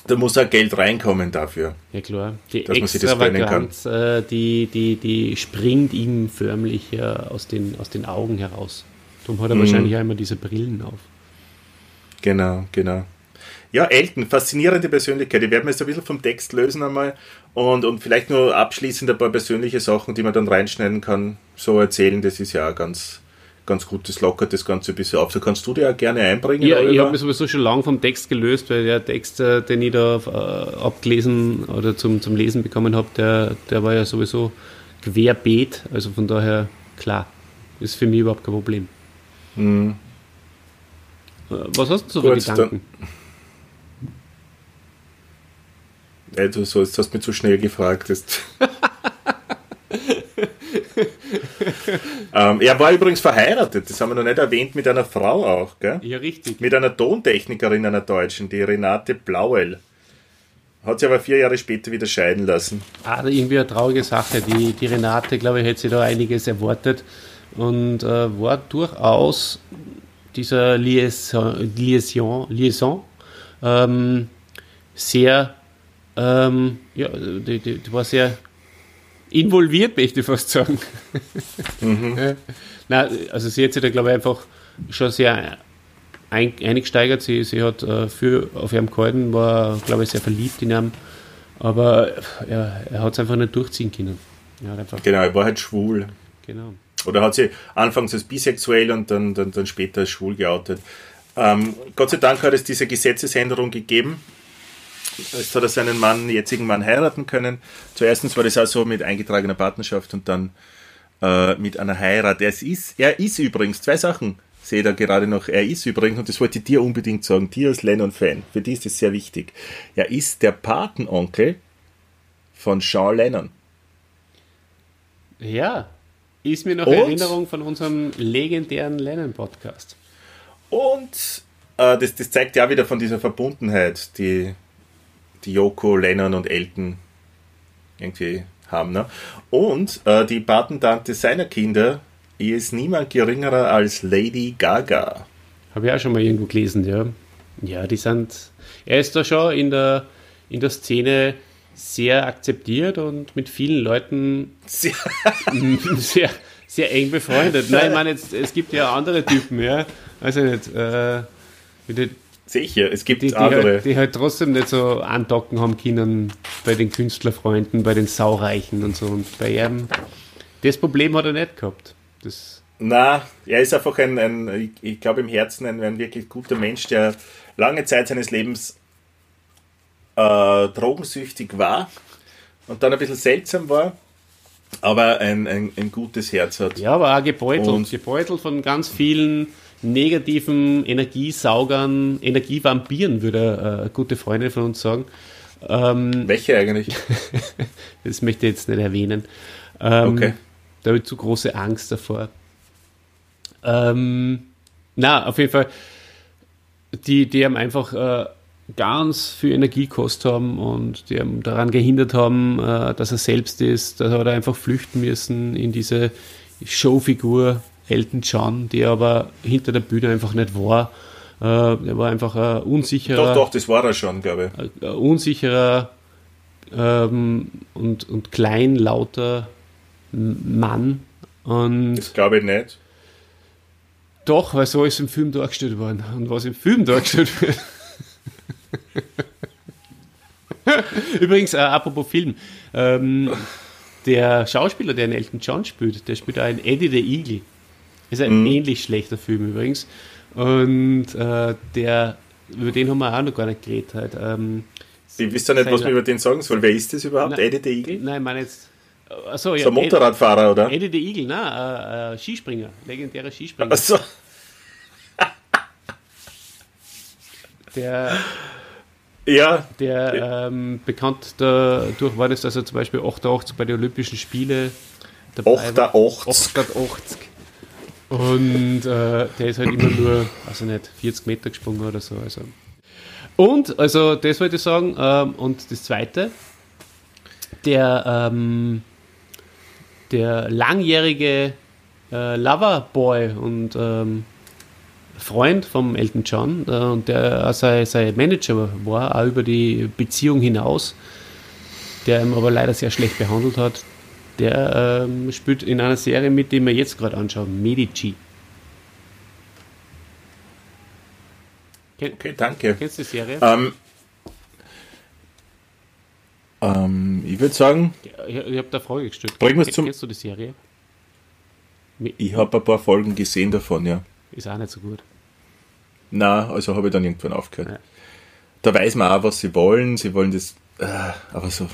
da muss auch Geld reinkommen dafür. Ja klar, die Dass man sich das gönnen kann. Äh, die, die, die springt ihm förmlich äh, aus, den, aus den Augen heraus. Darum hat er Mhm. wahrscheinlich auch immer diese Brillen auf. Genau, genau. Ja, Elton, faszinierende Persönlichkeit. Ich werde mir jetzt ein bisschen vom Text lösen einmal und, und vielleicht nur abschließend ein paar persönliche Sachen, die man dann reinschneiden kann, so erzählen. Das ist ja auch ganz, ganz gut. Das lockert das Ganze ein bisschen auf. Da kannst du dir ja gerne einbringen. Ja, ich Oliver. habe mich sowieso schon lange vom Text gelöst, weil der Text, äh, den ich da äh, abgelesen oder zum, zum Lesen bekommen habe, der, der war ja sowieso querbeet. Also von daher, klar, ist für mich überhaupt kein Problem. Äh, Was hast du so für Mhm. Gedanken? Ey, du sollst, hast mich zu schnell gefragt. Ähm, er war übrigens verheiratet, das haben wir noch nicht erwähnt, mit einer Frau auch, gell? Ja, richtig. Mit einer Tontechnikerin, einer Deutschen, die Renate Blauel. Hat sie aber vier Jahre später wieder scheiden lassen. Ah, irgendwie eine traurige Sache. Die, die Renate, glaube ich, hätte sich da einiges erwartet und äh, war durchaus dieser Liaison, Liaison, Liaison ähm, sehr, ähm, ja, die, die, die war sehr involviert, möchte ich fast sagen. Ja. Na, also sie hat sich da, glaube ich, einfach schon sehr ein, eingesteigert. Sie, sie hat äh, für, auf ihrem gehalten, war, glaube ich, sehr verliebt in ihm. Aber ja, er hat es einfach nicht durchziehen können. Er Genau, er war halt schwul. genau. Oder hat sie anfangs als bisexuell und dann, dann, dann später als schwul geoutet. Ähm, Gott sei Dank hat es diese Gesetzesänderung gegeben. Jetzt hat er seinen Mann, jetzigen Mann heiraten können. Zuerstens war das auch so mit eingetragener Partnerschaft und dann äh, mit einer Heirat. Er ist, er ist übrigens, zwei Sachen sehe da gerade noch, er ist übrigens, und das wollte ich dir unbedingt sagen, dir als Lennon-Fan, für dich ist das sehr wichtig. Er ist der Patenonkel von Sean Lennon. Ja, ist mir noch Und? Erinnerung von unserem legendären Lennon-Podcast. Und äh, das, das zeigt ja wieder von dieser Verbundenheit, die, die Yoko, Lennon und Elton irgendwie haben. Ne? Und äh, die Patentante seiner Kinder ist niemand geringerer als Lady Gaga. Habe ich auch schon mal irgendwo gelesen, ja. Ja, die sind. Er ist da schon in der, in der Szene sehr akzeptiert und mit vielen Leuten Sehr, sehr, sehr eng befreundet. Nein, ich meine, jetzt, es gibt ja andere Typen, ja. Also nicht, äh, die, sicher, es gibt die, die, andere. halt, die halt trotzdem nicht so andocken haben können bei den Künstlerfreunden, bei den Saureichen und so. Und bei ihm, das Problem hat er nicht gehabt. Das, Na, er ist einfach ein, ein ich, glaube im Herzen ein, ein wirklich guter Mensch, der lange Zeit seines Lebens äh, drogensüchtig war und dann ein bisschen seltsam war, aber ein, ein, ein gutes Herz hat. ja, aber auch gebeutelt. Und- gebeutelt von ganz vielen negativen Energiesaugern, Energievampiren, würde eine gute Freundin von uns sagen. Ähm, Welche eigentlich? das möchte ich jetzt nicht erwähnen. Ähm, Okay. Da habe ich zu große Angst davor. Ähm, na, auf jeden Fall, die, die haben einfach äh, ganz viel Energie gekostet haben und die haben daran gehindert haben, äh, dass er selbst ist. Da hat er einfach flüchten müssen in diese Showfigur Elton John, die aber hinter der Bühne einfach nicht war. Äh, er war einfach ein unsicherer Doch, doch, das war er schon, glaube ich. ein unsicherer ähm, und, und kleinlauter Mann. Und Das glaube ich nicht. doch, weil so ist im Film dargestellt worden. Und was im Film dargestellt wird. Übrigens, äh, apropos Film. Ähm, der Schauspieler, der in Elton John spielt, der spielt auch in Eddie the Eagle. Ist ein ähnlich schlechter Film übrigens. Und äh, der, über den haben wir auch noch gar nicht geredet. Halt. Ähm, Ich wüsste nicht, was man über den sagen soll. Wer ist das überhaupt? Nein. Eddie the Eagle? Nein, ich meine jetzt. Achso, ja. So ein Motorradfahrer, oder? Eddie the Eagle, na, äh, äh, Skispringer, legendärer Skispringer. Achso, Der, ja, der ähm, bekannt dadurch war das, dass er zum Beispiel 88 bei den Olympischen Spielen dabei war. 88. 88. Und äh, der ist halt immer nur, also nicht, 40 Meter gesprungen oder so. Also. Und, also das wollte ich sagen. Ähm, und das Zweite, der, ähm, der langjährige äh, Loverboy und ähm, Freund vom Elton John äh, und der auch sein, sein Manager war, auch über die Beziehung hinaus, der ihn aber leider sehr schlecht behandelt hat, der ähm, spielt in einer Serie mit, die wir jetzt gerade anschauen, Medici. Ken, Okay, danke. Kennst du die Serie? Ähm, ähm, ich würde sagen, Ich, ich habe da Frage gestellt. Wir's Ken- zum- Kennst du die Serie? ich habe ein paar Folgen gesehen davon, ja. Ist auch nicht so gut. Na, also habe ich dann irgendwann aufgehört. Ja. Da weiß man auch, was sie wollen. Sie wollen das, äh, aber so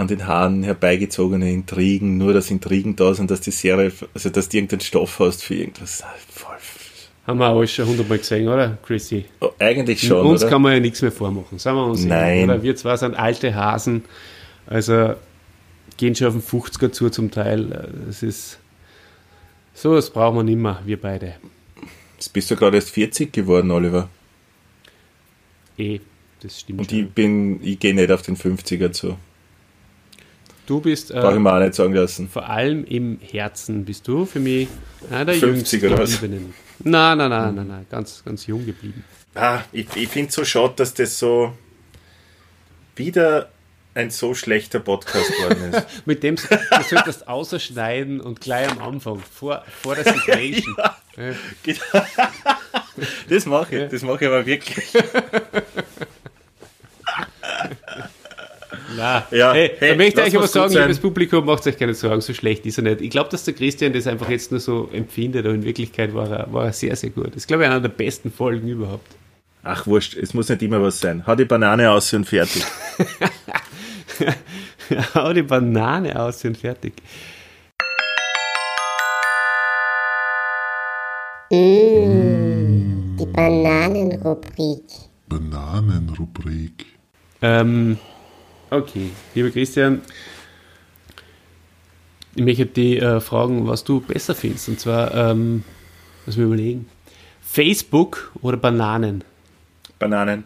an den Haaren herbeigezogene Intrigen, nur dass Intrigen da sind, dass die Serie, also dass du irgendeinen Stoff hast für irgendwas. Ah, Voll. Haben wir alles schon hundertmal gesehen, oder, Chrissy? Oh, eigentlich schon, uns oder? kann man ja nichts mehr vormachen, sagen wir uns Nein. Oder wir zwar sind alte Hasen, also gehen schon auf den 50er zu zum Teil. Das ist so, das brauchen wir nicht mehr, wir beide. Jetzt bist du gerade erst 40 geworden, Oliver. Eh, das stimmt Und schon. ich bin, ich gehe nicht auf den 50er zu. Du bist Brauche ich äh, mir auch nicht sagen lassen. vor allem im Herzen, bist du für mich einer der 50 jüngsten oder was? Nein, nein, nein, nein, nein, ganz, ganz jung geblieben. Ah, ich ich finde es so schade, dass das so wieder ein so schlechter Podcast geworden ist. Mit dem du solltest außerschneiden und gleich am Anfang, vor, vor der Situation. Ja. Das mache ich, das mache ich aber wirklich. Na, ja. Hey, hey, da möchte ich euch aber sagen, liebes Publikum, macht euch keine Sorgen, so schlecht ist er nicht. Ich glaube, dass der Christian das einfach jetzt nur so empfindet, aber in Wirklichkeit war er, war er sehr, sehr gut. Das ist, glaube ich, einer der besten Folgen überhaupt. Ach, wurscht, es muss nicht immer was sein. Hau die Banane aus und fertig. Hau die Banane aus und fertig. Mmh, die Bananenrubrik. Bananenrubrik. Ähm, okay, lieber Christian, ich möchte dich äh, fragen, was du besser findest. Und zwar, ähm, lass mich überlegen. Facebook oder Bananen? Bananen.